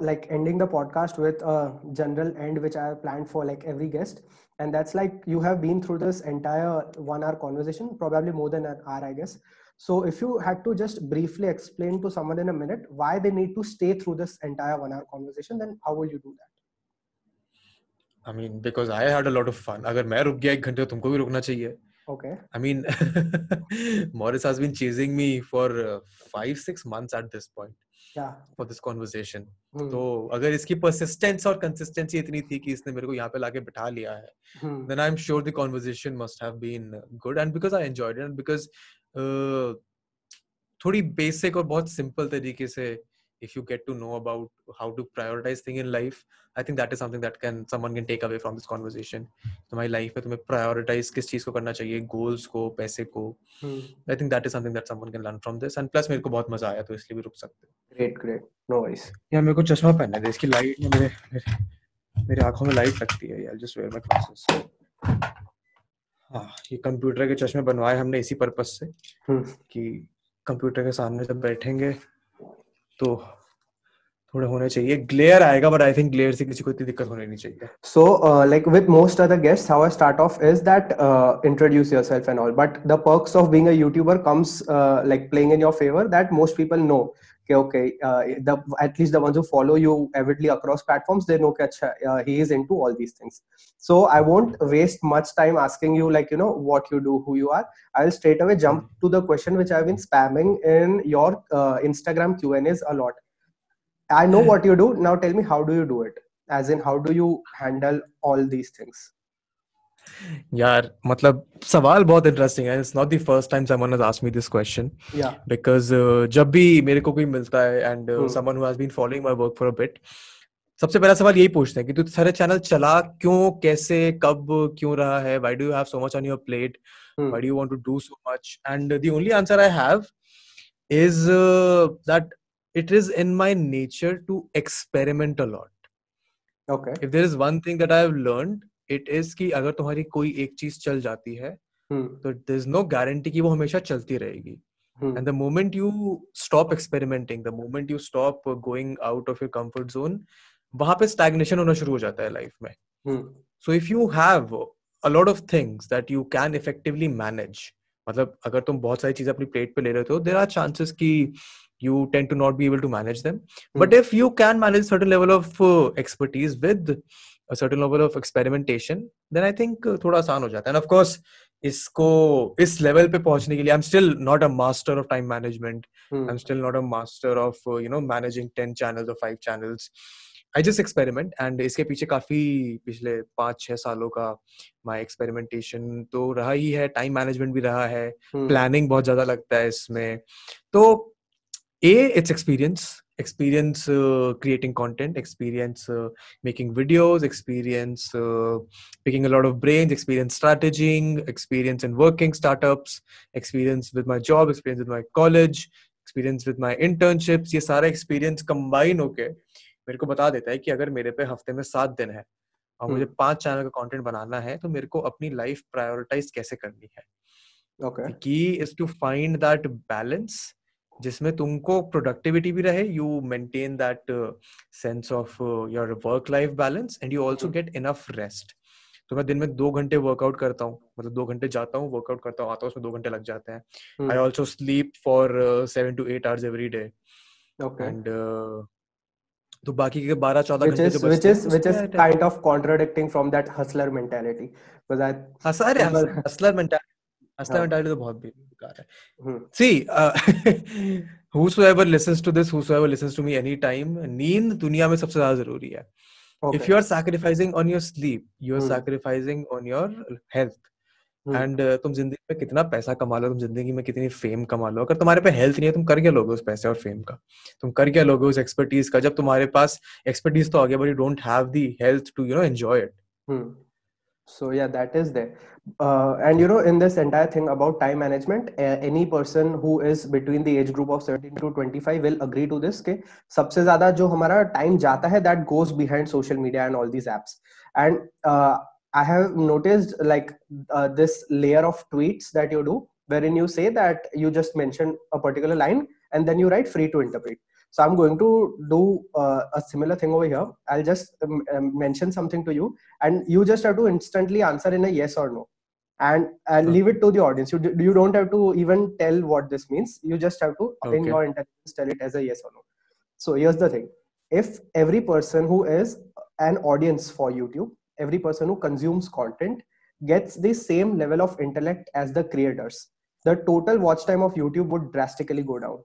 like ending the podcast with a general end, which I have planned for like every guest. And that's like you have been through this entire one hour conversation, probably more than an hour, I guess. So if you had to just briefly explain to someone in a minute why they need to stay through this entire one hour conversation, then how will you do that? I mean, because I had a lot of fun. अगर मैं रुक गया एक घंटे तुमको भी रुकना चाहिए. Okay. I mean, Morris has been chasing me for uh, five, six months at this point. For this conversation तो अगर इसकी परसिस्टेंस और कंसिस्टेंसी इतनी थी कि इसने मेरे को यहाँ पे लाके बिठा लिया है then I am sure the conversation must have been good and because I enjoyed and because थोड़ी बेसिक और बहुत सिंपल तरीके से if you get to know about how to prioritize thing in life i think that is something that can someone can take away from this conversation तुम्हारी life में तुम्हें prioritize किस चीज़ को करना चाहिए goals को पैसे को Hmm. i think that is something that someone can learn from this and plus मेरे को बहुत मज़ा आया तो इसलिए भी रुक सकते हो Great, great. No worries. यार मेरे को चश्मा पहनना है इसकी लाइट में मेरे मेरे मेरे आँखों में लाइट लगती है यार जस्ट वेयर माय ग्लासेस हाँ ये कंप्यूटर के चश्मे बनवाए हमने इसी पर्पस से Hmm. कि कंप्यूटर के सामने जब बैठेंगे तो थोड़े होने चाहिए। ग्लेयर आएगा बट आई थिंक ग्लेयर से किसी को इतनी दिक्कत होने नहीं चाहिए। So like with most other guest how I start off is that introduce yourself and all but the perks of being YouTuber comes like playing in your favour that most people know most people know. Okay, okay. Uh, the at least the ones who follow you avidly across platforms, they know that uh, he is into all these things. So I won't waste much time asking you like you know what you do, who you are. I'll straight away jump to the question which I've been spamming in your uh, Instagram Q and A's a lot. I know what you do. Now tell me how do you do it? As in, how do you handle all these things? यार मतलब सवाल बहुत interesting है it's not the first time someone has asked me this question Yeah. Because जब भी मेरे को कोई मिलता है and. Someone who has been following my work for a bit सबसे पहला सवाल यही पूछते हैं कि तू सारे चैनल चला क्यों कैसे कब क्यों रहा है why do you have so much on your plate do you want to do so much and the only answer i have is uh, that it is in my nature to experiment a lot Okay. if there is one thing that i have learned it is कि अगर तुम्हारी कोई एक चीज़ चल जाती है हम्म। तो there is no guarantee की वो हमेशा चलती रहेगी। And the moment you stop experimenting the moment you stop going out of your comfort zone वहाँ पे स्टैग्नेशन होना शुरू हो जाता है लाइफ में। So if you have a lot of things that you can effectively manage मतलब अगर तुम बहुत सारी चीज़ें अपनी प्लेट पे ले रहे हो देर आर चांसेस की you tend to not be able to manage them but if you can manage certain level of expertise with a certain level of experimentation then I think uh, थोड़ा आसान हो जाता है and of course इसको इस level पे पहुँचने के लिए I'm still not a master of time management Hmm. I'm still not a master of uh, you know managing 10 channels or 5 channels I just experiment and इसके पीछे काफ़ी पिछले पाँच छह सालों का my experimentation तो रहा ही है time management भी रहा है Hmm. planning बहुत ज़्यादा लगता है इसमें तो a it's experience experience uh, creating content experience uh, making videos experience uh, picking a lot of brains experience strategizing experience in working startups experience with my job experience with my college experience with my internships ये सारा experience combine होके मेरे को बता देता है कि अगर मेरे पे हफ़्ते में सात दिन है और मुझे हम्म। पाँच चैनल का कंटेंट बनाना है तो मेरे को अपनी लाइफ प्रायोरिटाइज कैसे करनी है Okay. the key is to find that balance जिसमें तुमको प्रोडक्टिविटी भी रहे you maintain that sense of your work life balance and you also Mhm. Get enough rest तो मैं दिन में दो घंटे वर्कआउट करता हूँ मतलब दो घंटे जाता हूँ वर्कआउट करता हूँ आता हूँ उसमें दो घंटे लग जाते हैं. I also sleep for seven to eight hours every day and तो बाकी के बारह चौदह Which घंटे is जो which हैं is which is kind of contradicting from that hustler mentality. Because I हस- अरे Hustler- हसलर मेंटालिटी हसलर हाँ। तो बहुत बेकार है Hmm. See, uh, whosoever listens to this, whosoever listens to me anytime, नींद दुनिया में सबसे ज़्यादा ज़रूरी है. Are sacrificing on your sleep, you are Hmm. sacrificing on your health. Hmm. And तुम ज़िंदगी में कितना पैसा कमा लो तुम ज़िंदगी में कितनी फेम कमा लो अगर तुम्हारे पे हेल्थ नहीं है तुम कर क्या लोगे उस पैसे और फेम का तुम कर क्या लोगे उस एक्सपर्टीज का जब तुम्हारे पास एक्सपर्टीज तो आ गया but you don't have the health to you know enjoy it. so yeah that is there. Uh, and you know in this entire thing about time management uh, any person who is between the age group of 17 to 25 will agree to this ke sabse zyada jo hamara time jata hai that goes behind social media and all these apps. And uh, i have noticed like uh, this layer of tweets that you do wherein you say that you just mention a particular line and then you write free to interpret so i'm going to do uh, a similar thing over here. I'll just um, um, mention something to you and you just have to instantly answer in a yes or no. And I'll leave it to the audience. You, you don't have to even tell what this means. You just have to okay. in your intelligence tell it as a yes or no. So here's the thing. If every person who is an audience for youtube every person who consumes content gets the same level of intellect as the creators the total watch time of youtube would drastically go down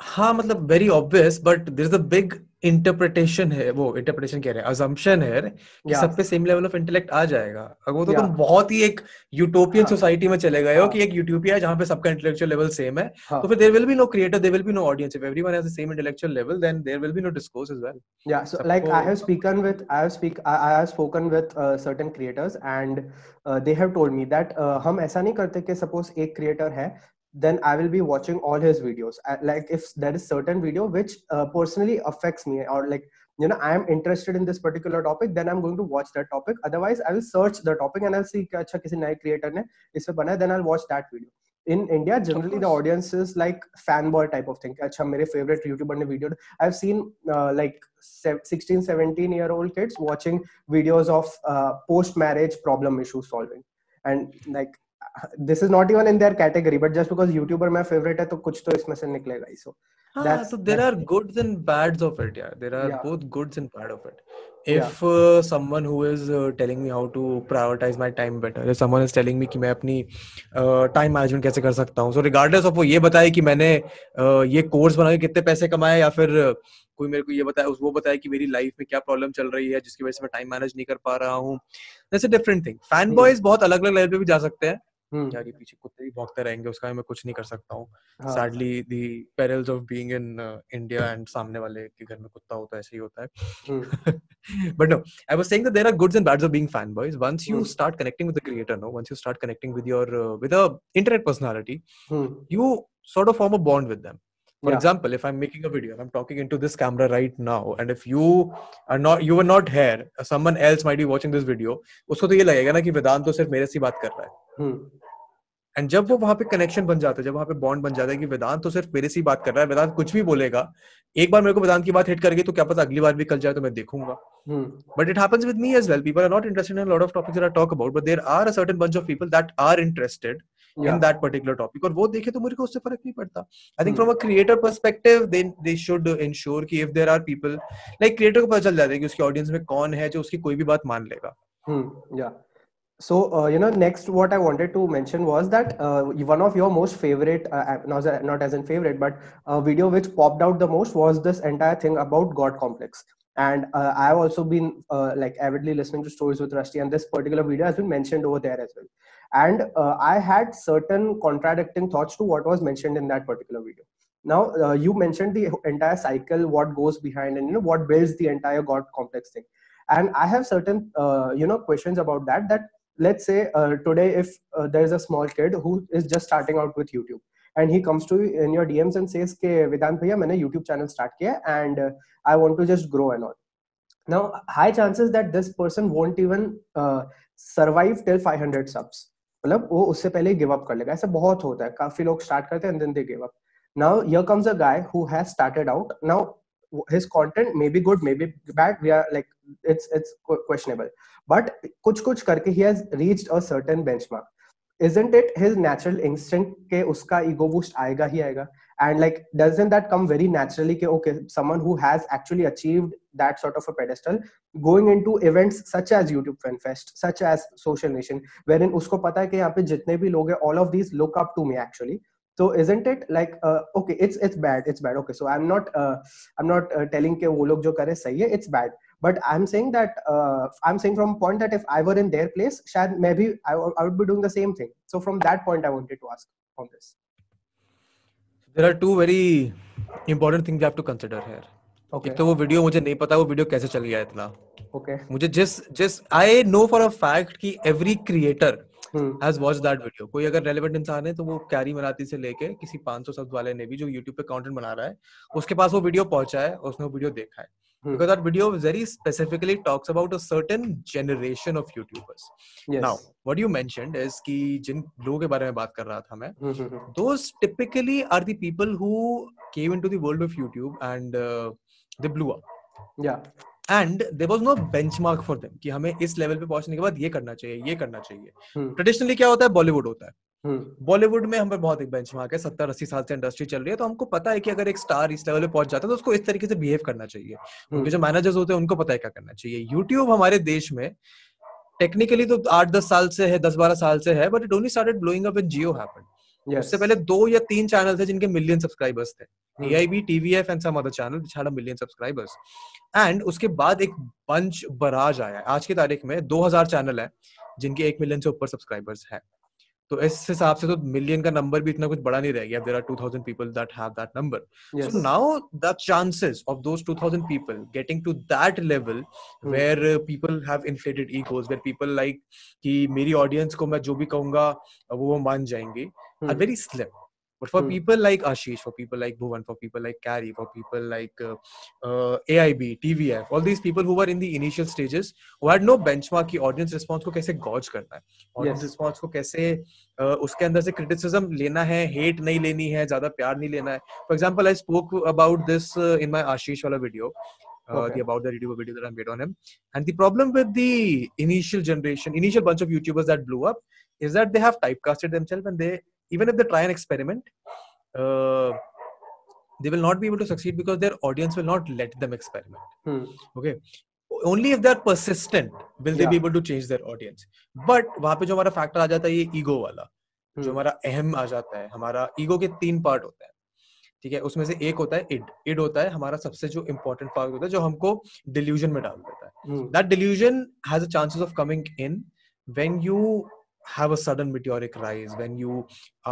हाँ मतलब very obvious but there is a big interpretation है वो interpretation कह रहे हैं assumption है कि सब पे सेम लेवल ऑफ़ इंटेलेक्ट आ जाएगा। अगर वो तो तुम बहुत ही एक यूटोपियन सोसाइटी में चले गए हो कि एक यूटोपिया है जहाँ पे सबका इंटेलेक्चुअल लेवल सेम है। तो फिर there will be no creator there will be no audience if everyone has the same intellectual level then there will be no discourse as well या so like I have spoken with I have speak I have spoken with certain creators and they have told me that हम ऐसा नहीं करते कि suppose एक creator है then I will be watching all his videos. like if there is certain video which uh, personally affects me or like you know I am interested in this particular topic, then I'm going to watch that topic. Otherwise, I will search the topic and I'll see कि अच्छा किसी नए creator ने इसे बनाया, then I'll watch that video. In India, generally the audience is like fanboy type of thing. अच्छा मेरे favorite YouTuber ने video. I've seen uh, like 16, 17 year old kids watching videos of uh, post marriage problem issue solving, and like this is not even in their category but just because youtuber my favorite hai to kuch to isme se niklega hi so that's, so there are goods and bads of it yeah there are yeah. both goods and bad of it if yeah. uh, someone who is uh, telling me how to prioritize my time better if someone is telling me कि मैं अपनी time uh, management कैसे कर सकता हूँ सो regardless of वो ये बताए कि मैंने uh, ये कोर्स बना के कितने पैसे कमाए या फिर uh, कोई मेरे को ये बताया वो बताया कि मेरी लाइफ में क्या प्रॉब्लम चल रही है जिसकी वजह से मैं टाइम मैनेज नहीं कर पा रहा हूँ that's a different thing fan boys बहुत अलग अलग लेवल पे भी जा सकते हैं हम्म। यार ये पीछे कुत्ते ही भौंकते रहेंगे उसका मैं कुछ नहीं कर सकता हूँ। Sadly the perils of being in India and सामने वाले के घर में कुत्ता होता है ऐसे ही होता है। But no I was saying that there are goods and bads of being fan boys once you start connecting with the creator no once you start connecting with your with a internet personality you sort of form a bond with them. For yeah. example if i'm making a video and i'm talking into this camera right now and if you are not you were not here someone else might be watching this video उसको तो ये लगेगा ना कि वेदांत तो सिर्फ़ मेरे से बात कर रहा है. एंड जब वो वहाँ पे कनेक्शन बन जाता है जब वहाँ पे बॉन्ड बन जाता है कि वेदांत तो सिर्फ़ मेरे से ही बात कर रहा है वेदांत कुछ भी बोलेगा एक बार मेरे को वेदांत की बात हिट कर गई तो क्या पता अगली बार भी कल जाए तो मैं देखूँगा। But it happens with me as well people are not interested in lot of topics I talk about but there are a certain bunch of people that are interested in that particular topic और वो देखे तो मुझे को उससे फ़र्क नहीं पड़ता। I think from a creator perspective they they should ensure कि if there are people like creator को पता चल जाता है कि उसकी ऑडियंस में कौन है जो उसकी कोई भी बात मान लेगा। या so uh, you know next what i wanted to mention was that uh, one of your most favorite uh, not, not as in favorite but a video which popped out the most was this entire thing about god complex. And uh, i've also been uh, like avidly listening to stories with rusty and this particular video has been mentioned over there as well. And uh, i had certain contradicting thoughts to what was mentioned in that particular video. Now you mentioned the entire cycle what goes behind and you know what builds the entire god complex thing. And i have certain you know questions about that that let's say uh, today if uh, there is a small kid who is just starting out with youtube and he comes to you in your dms and says ke vedant bhaiya maine youtube channel start kiya and uh, i want to just grow and all now high chances that this person won't even uh, survive till 500 subs मतलब वो उससे पहले give up कर लेगा ऐसा बहुत होता है काफ़ी लोग स्टार्ट करते हैं and then they give up now here comes a guy who has started out now his content may be good may be bad we are like it's it's questionable but kuch kuch karke he has reached a certain benchmark isn't it his natural instinct ke uska ego boost aayega hi aayega and like doesn't that come very naturally ke okay someone who has actually achieved that sort of a pedestal going into events such as youtube fan fest such as social nation wherein usko pata hai ki yahan pe jitne bhi log hai all of these look up to me actually so isn't it like uh, okay it's it's bad it's bad okay so i'm not uh, i'm not uh, telling ke wo log jo kare sahi hai it's bad but i'm saying that uh, i'm saying from a point that if i were in their place shad maybe I, I would be doing the same thing so from that point i wanted to ask on this there are two very important things you have to consider here okay. एक तो वो video मुझे नहीं पता वो video कैसे चल गया इतना ओके okay. मुझे जिस जिस I know for a fact कि every creator has watch that video कोई अगर रेलेवेंट इंसान है तो वो कैरी मनाती से लेके किसी 500 शब्द वाले ने भी जो यूट्यूब पे कंटेंट बना रहा है उसके पास वो वीडियो पहुँचा है उसने वो वीडियो देखा है Hmm. because that video very specifically talks about a certain generation of YouTubers. Yes. Now, what you mentioned is कि जिन लोगों के बारे में बात कर रहा था मैं, mm-hmm. those typically are the people who came into the world of YouTube and uh, they blew up. Yeah. And there was no benchmark for them कि हमें इस लेवल पे पहुँचने के बाद ये करना चाहिए ये करना चाहिए ट्रेडिशनली hmm. क्या होता है बॉलीवुड होता है बॉलीवुड hmm. में हम पर बहुत एक बेंच मार्क है सत्तर अस्सी साल से इंडस्ट्री चल रही है तो हमको पता है कि अगर एक स्टार इस लेवल पे पहुँच जाता है तो उसको इस तरीके से बिहेव करना चाहिए hmm. उनके जो मैनेजर्स होते हैं उनको पता है क्या करना चाहिए यूट्यूब हमारे देश में टेक्निकली तो आठ दस साल से है दस बारह साल से है but it only started blowing up in Jio happened yes. उससे पहले दो या तीन चैनल थे जिनके मिलियन सब्सक्राइबर्स थे AIB, TVF and channel which had a million subscribers. And उसके बाद एक बंच बराज आया आज की तारीख में 2000 चैनल है जिनके एक मिलियन से ऊपर सब्सक्राइबर्स है तो इस हिसाब से तो मिलियन का नंबर भी इतना कुछ बड़ा नहीं रह गया। There are 2000 people that have that number so now the chances of those 2000 people getting to that level where people have inflated egos where people like कि मेरी ऑडियंस को मैं जो भी कहूँगा वो मान जाएँगे are very slim But for hmm. people like Ashish, for people like Bhuvan, for people like Carrie, for people like uh, uh, AIB, TVF, all these people who were in the initial stages, who had no benchmark की audience response को कैसे gauge करना है audience yes. response को कैसे uh, उसके अंदर से criticism लेना है hate नहीं लेनी है ज़्यादा प्यार नहीं लेना है for example I spoke about this uh, in my Ashish वाला video uh, okay. the about the video video that I made on him. And the problem with the initial generation, initial bunch of YouTubers that blew up, is that they have typecasted themselves and they even if they try an experiment uh, they will not be able to succeed because their audience will not let them experiment hmm. okay only if they're persistent will yeah. they be able to change their audience but वहाँ पे जो हमारा factor आ जाता है ये ego वाला hmm. जो हमारा अहम आ जाता है हमारा ईगो के तीन पार्ट होते हैं ठीक है उसमें से एक होता है इड इड होता है हमारा सबसे जो इंपॉर्टेंट पार्ट होता है जो हमको डिल्यूजन में डाल देता है that delusion has a chances of coming in when you have a sudden meteoric rise when you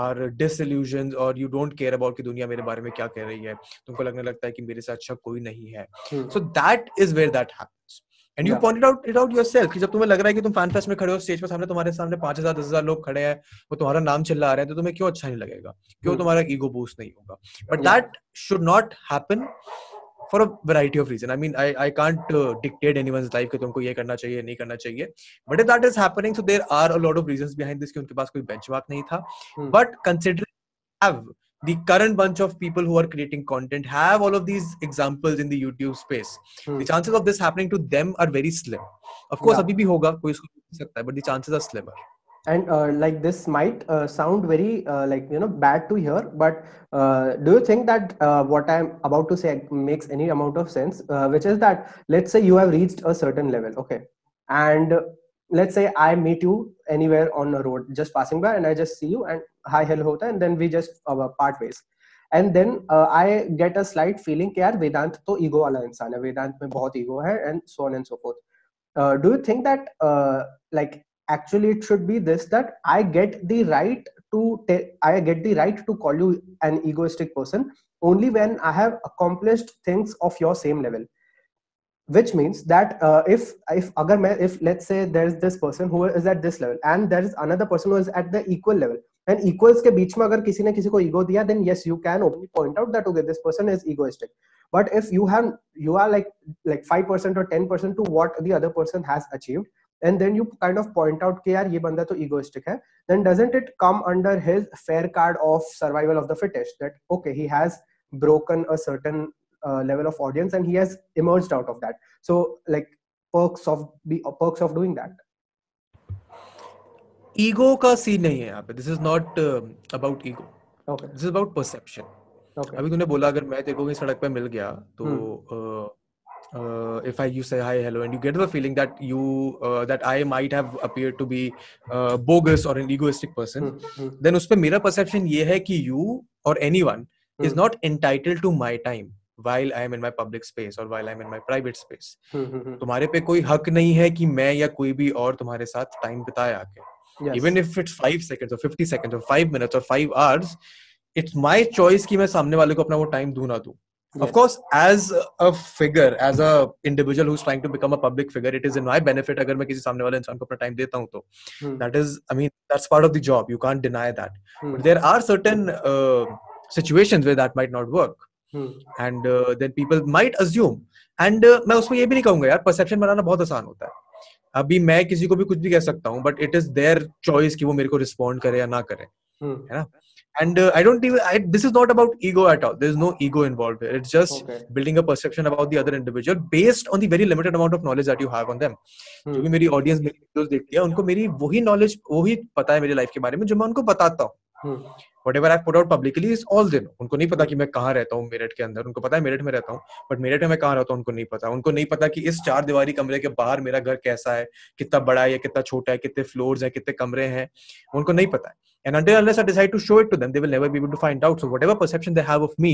are disillusioned or you don't care about कि दुनिया मेरे बारे में क्या कह रही है? तुमको लगने लगता है कि मेरे से अच्छा कोई नहीं है। So that is where that happens. And you pointed out it out yourself कि जब तुम्हें लग रहा है कि तुम फ़ैन फेस्ट में खड़े हो स्टेज पर सामने तुम्हारे सामने पाँच हज़ार दस हज़ार लोग खड़े हैं वो तुम्हारा नाम चिल्ला रहे हैं तो तुम्हें क्यों अच्छा नहीं लगेगा? क्यों तुम्हारा ईगो बूस्ट नहीं होगा? But that should not happen for a variety of reason I mean I I can't dictate anyone's life कि तुमको ये करना चाहिए नहीं करना चाहिए। But that is happening so there are a lot of reasons behind this कि उनके पास कोई बेंचमार्क नहीं था। But consider have the current bunch of people who are creating content have all of these examples in the YouTube space the chances of this happening to them are very slim of course अभी भी होगा कोई इसको सकता है but the chances are slimmer and uh, like this might uh, sound very uh, like you know bad to hear but uh, do you think that uh, what i'm about to say makes any amount of sense uh, which is that let's say you have reached a certain level okay and let's say i meet you anywhere on a road just passing by and i just see you and hi hello hota and then we just part ways and then i get a slight feeling कि यार वेदांत तो ego वाला इंसान है वेदांत में बहुत ego है and so on and so forth do you think that like actually it should be this that i get the right to te- i get the right to call you an egoistic person only when i have accomplished things of your same level which means that uh, if if agar main, if let's say there's this person who is at this level and there is another person who is at the equal level and equals के बीच में अगर किसी ने किसी को ego दिया then yes you can openly point out that okay this person is egoistic but if you have you are like like 5% or 10% to what the other person has achieved And then you kind of point out कि यार ये बंदा तो egoistic है। Then doesn't it come under his fair card of survival of the fittest that okay he has broken a certain level of audience and he has emerged out of that so like perks of be perks of doing that ego का scene नहीं है यहाँ पे। This is not about ego this is about perception अभी तूने बोला अगर मैं तेरे सड़क पे मिल गया तो hmm. uh, if I you say hi hello and you get the feeling that you uh, that I might have appeared to be uh, bogus or an egoistic person mm-hmm. then उसपे मेरा perception ये है कि you or anyone mm-hmm. is not entitled to my time while I am in my public space or while I am in my private space mm-hmm. तुम्हारे पे कोई हक नहीं है कि मैं या कोई भी और तुम्हारे साथ टाइम बिताए आके yes. even if it's 5 seconds or 50 seconds or 5 minutes or 5 hours it's my choice कि मैं सामने वाले को अपना वो टाइम दूँ ना दूँ Yes. Of course, as a figure, as a individual who's trying to become a public figure, it is in my benefit अगर मैं किसी सामने वाले इंसान को अपना time देता हूँ तो hmm. that is, I mean, that's part of the job. You can't deny that. Hmm. But there are certain uh, situations where that might not work. Hmm. And uh, then people might assume. And uh, मैं उसमें ये भी नहीं कहूँगा यार perception बनाना बहुत आसान होता है अभी मैं किसी को भी कुछ भी कह सकता हूँ but it is their choice कि वो मेरे को रिस्पॉन्ड करे या ना करे है ना and uh, i don't even I, this is not about ego at all. There's no ego involved here. It's just okay. building a perception about the other individual based on the very limited amount of knowledge that you have on them. जो भी मेरी audience मेरी videos देखती है उनको मेरी वही knowledge वही पता है मेरी लाइफ के बारे में जो मैं उनको बताता हूँ। Whatever I put out publicly is all दिन उनको नहीं पता कि मैं कहाँ रहता हूँ मेरठ के अंदर। उनको पता है मेरठ में रहता हूँ बट मेरठ में मैं कहाँ रहता हूँ उनको नहीं पता। उनको नहीं पता कि इस चार दीवारी कमरे के बाहर मेरा घर कैसा है कितना बड़ा है कितना छोटा है कितने फ्लोर्स हैं कितने कमरे हैं। उनको नहीं पता है। and until unless i decide to show it to them they will never be able to find out so whatever perception they have of me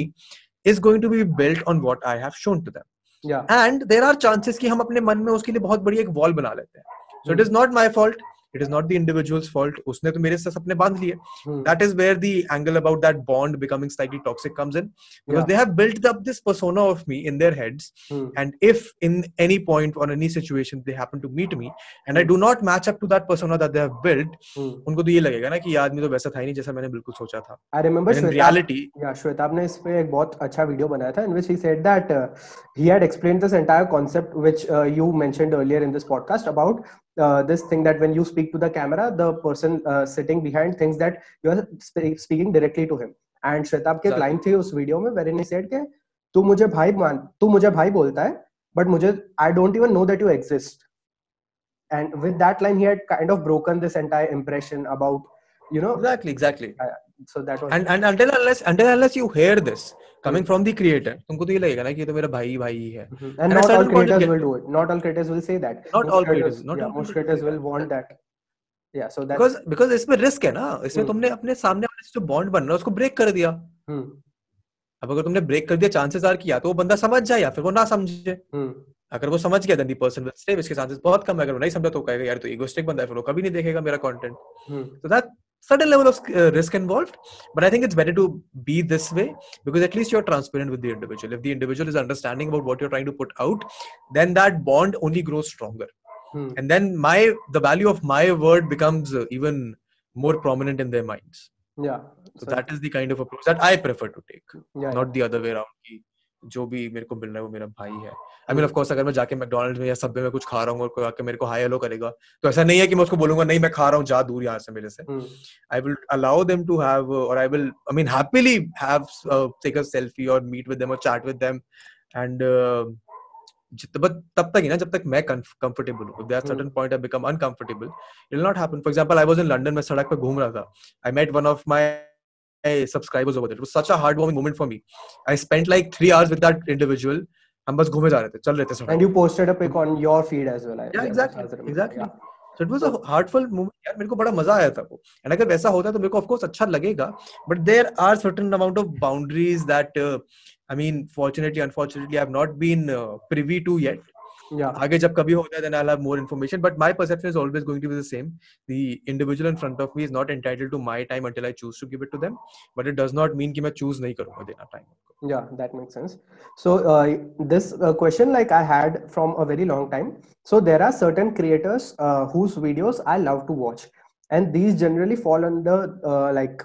is going to be built on what i have shown to them yeah and there are chances कि हम अपने मन में उसके लिए बहुत बड़ी एक वॉल बना लेते हैं so it is not my fault it is not the individual's fault उसने तो मेरे से सपने बांध लिए hmm. that is where the angle about that bond becoming slightly toxic comes in because yeah. they have built up this persona of me in their heads hmm. and if in any point or any situation they happen to meet me and I do not match up to that persona that they have built hmm. उनको तो ये लगेगा ना कि ये आदमी तो वैसा था ही नहीं जैसा मैंने बिल्कुल सोचा था I remember in reality yeah Shwetab ने इस पे एक बहुत अच्छा वीडियो बनाया था in which he said that uh, he had explained this entire concept which uh, you mentioned earlier in this podcast about uh, this thing that when you speak to the camera, the person uh, sitting behind thinks that you are sp- speaking directly to him. And Shwetab के line थी उस video में wherein he said के तू मुझे भाई मान तू मुझे भाई बोलता है but मुझे I don't even know that you exist. And with that line, he had kind of broken this entire impression about you know exactly exactly. Uh, so that was and and until unless until unless you hear this coming from the creator तुमको तो ये लगेगा ना कि ये तो मेरा भाई भाई ही। है and, and not all creators will do it. Not all creators will say that. Not most all creators not yeah, all most creators will want that. yeah so that because because इसमें risk है ना। इसमें तुमने अपने सामने वाले से जो बॉन्ड बन रहा है उसको ब्रेक कर दिया। अब अगर तुमने ब्रेक कर दिया चांसेस आर किया तो वो बंदा समझ जाए या फिर वो ना समझे। अगर वो समझ गया दी पर्सन विल स्टे इसके चांसेस बहुत कम है। अगर वो नहीं समझा तो कहेगा यार तो इगोस्टिक बंदा है फिर वो कभी नहीं देखेगा मेरा कंटेंट तो that certain level of uh, risk involved but i think it's better to be this way because at least you're transparent with the individual if the individual is understanding about what you're trying to put out then that bond only grows stronger hmm. and then my the value of my word becomes uh, even more prominent in their minds yeah so, so that is the kind of approach that i prefer to take yeah, not yeah. the other way around जो भी मेरे को मिल रहा है वो मेरा भाई है। आई मीन ऑफ़ कोर्स अगर मैं जाके मैकडोनल्ड्स में या सब में कुछ खा रहा हूँ और कोई आके मेरे को हाई हेलो करेगा तो ऐसा नहीं है कि मैं उसको बोलूँगा नहीं मैं खा रहा हूँ जा दूर यहाँ से मेरे से। I will allow them to have और I will I mean happily have take a selfie और मीट विद देम और chat with them and but तब तक ही ना जब तक मैं कंफर्टेबल हूँ there certain point I become uncomfortable it will not happen for example I was in London में सड़क पे घूम रहा था। I met one of my subscribers over there. It was such a heartwarming moment for me. I spent like three hours with that individual. हम बस घूमे जा रहे थे चल रहे थे and you posted a pic on your feed as well yeah exactly exactly yeah. so it was a heartful moment यार मेरे को बड़ा मज़ा आया था वो and अगर वैसा होता तो मेरे को of course अच्छा लगेगा but there are certain amount of boundaries that uh, I mean fortunately unfortunately I have not been uh, privy to yet yeah. aage jab kabhi hoga then i'll have more information but my perception is always going to be the same. The individual in front of me is not entitled to my time until i choose to give it to them but it does not mean ki main choose nahi karunga dena time yeah that makes sense. So uh, this uh, question like i had from a very long time. So there are certain creators uh, whose videos i love to watch and these generally fall under like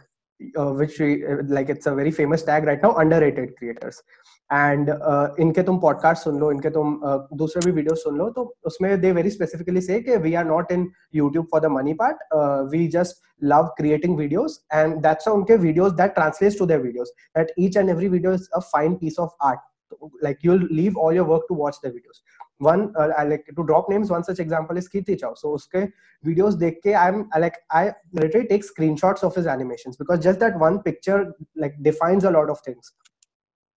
uh, which we, like it's a very famous tag right now underrated creators. And uh, इनके तुम podcast सुन लो इनके तुम uh, दूसरे भी video सुन लो तो उसमें they very specifically से कि we are not in YouTube for the money part we just love creating videos and that's उनके videos that translates to their videos that each and every video is a fine piece of art like you'll leave all your work to watch the videos. One uh, like to drop names one such example is kirti chau so uske videos dekh i'm like i literally take screenshots of his animations because just that one picture like defines a lot of things.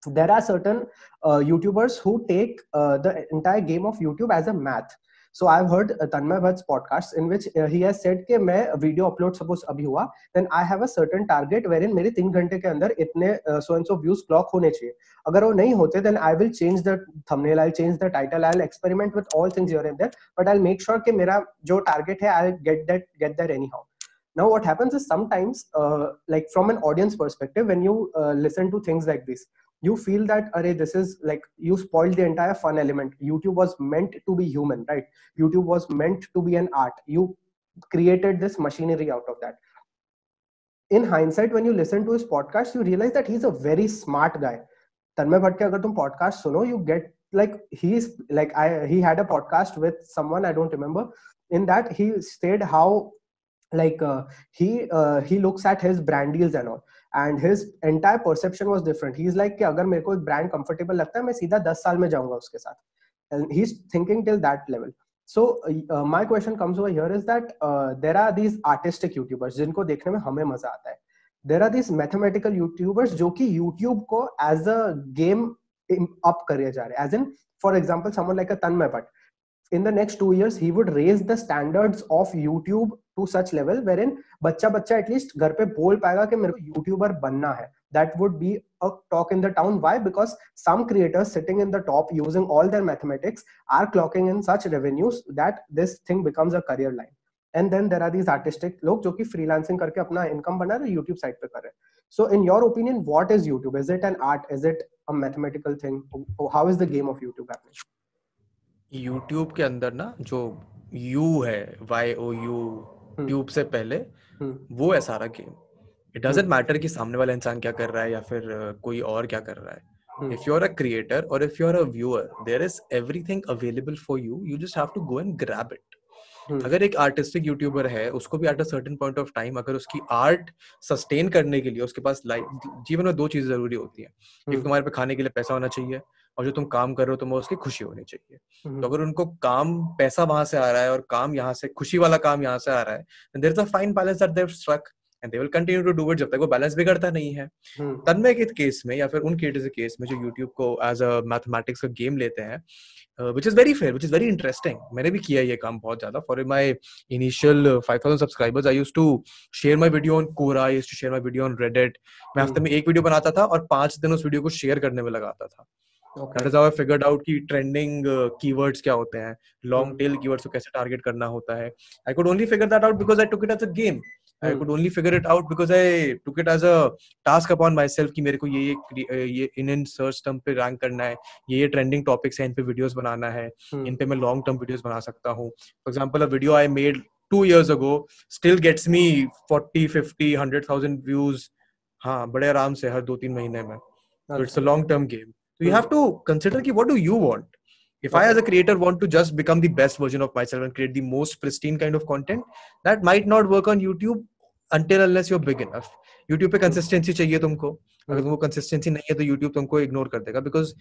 There are certain uh, youtubers who take uh, the entire game of youtube as a math so I heard Tanmay Bhat's podcast in which he has said के मैं video upload suppose अभी हुआ then I have a certain target wherein मेरे तीन घंटे के अंदर इतने so and so views clock होने चाहिए। अगर वो नहीं होते then I will change the thumbnail I change the title I experiment with all things your Inder but I make sure कि मेरा जो टारगेट है I get that get that anyhow Now, what happens is sometimes, uh, like from an audience perspective, when you uh, listen to things like this, you feel that array this is like you spoiled the entire fun element. Youtube was meant to be human right? Youtube was meant to be an art. You created this machinery out of that. In hindsight when you listen to his podcast you realize that he's a very smart guy. Tanmay bhatt agar tum podcast suno you get like he's like i he had a podcast with someone i don't remember. In that he said how like uh, he uh, he looks at his brand deals and all and his entire perception was different he is like कि अगर मेरे को एक brand comfortable लगता है मैं सीधा दस साल में जाऊँगा उसके साथ। And he is thinking till that level so my question comes over here is that there are these artistic YouTubers जिनको देखने में हमें मज़ा आता है। There are these mathematical YouTubers जो कि यूट्यूब को एज अ गेम अप करे जा रहे as in for example someone like a Tanmay Bhatt in the next two years he would raise the standards of youtube to such level wherein बच्चा बच्चा at least घर पे बोल पाएगा कि मेरे को यूट्यूबर बनना है that would be a talk in the town why because some creators sitting in the top using all their mathematics are clocking in such revenues that this thing becomes a career line and then there are these artistic लोग जो कि freelancing करके अपना income बना रहे YouTube site पे कर रहे so in your opinion what is YouTube is it an art is it a mathematical thing how is the game of YouTube happening YouTube के अंदर ना जो U है Y O U ट्यूब से पहले वो है सारा गेम इट डजेंट मैटर कि सामने वाला इंसान क्या कर रहा है या फिर कोई और क्या कर रहा है। If you are a creator और if you are a viewer there is everything available for you you just have to go and grab it अगर एक आर्टिस्टिक यूट्यूबर है उसको भी at a certain point of time अगर उसकी art sustain करने के लिए उसके पास लाइफ जीवन में दो चीज़ें ज़रूरी होती है। एक तुम्हारे पे खाने के लिए पैसा होना चाहिए और जो तुम काम कर रहे हो तुम्हें उसकी खुशी होनी चाहिए। तो अगर उनको काम पैसा वहाँ से आ रहा है और काम यहाँ से खुशी वाला काम यहाँ से आ रहा है there is a fine balance that they've struck and they will continue to do it जब तक वो बैलेंस बिगड़ता नहीं है। तन्मय के केस में या फिर उन क्रिएटर्स के केस में जो यूट्यूब को एज अ मैथमेटिक्स का गेम लेते हैं which is very fair which is very interesting मैंने भी किया ये काम बहुत ज़्यादा। For my initial five thousand subscribers I use to share my video on Quora use to share my video on Reddit मैं हफ़्ते में एक वीडियो बनाता था और पाँच दिन उस वीडियो को शेयर करने में लगाता था। That is I figured out कि ट्रेंडिंग कीवर्ड्स क्या होते हैं लॉन्ग टेल कीवर्ड्स को कैसे टारगेट करना होता है। I could only figure that out because I took it as a game I could only figure it out because I took it as a task upon my self कि मेरे को ये ये ये इन इन सर्च टर्म पे rank करना है ये ये ट्रेंडिंग टॉपिक्स है इन पे वीडियोस बनाना है इन पे मैं लॉन्ग टर्म वीडियोस बना सकता हूँ। For example a video I made two years ago still gets me forty fifty hundred thousand views हाँ बड़े आराम से हर दो तीन महीने में। It's a long term game So you have to consider ki, what do you want? If. I, as a creator, want to just become the best version of myself and create the most pristine kind of content, that might not work on YouTube until unless you're big enough. YouTube पे consistency चाहिए तुमको अगर तुमको consistency नहीं है तो YouTube तुमको ignore कर देगा because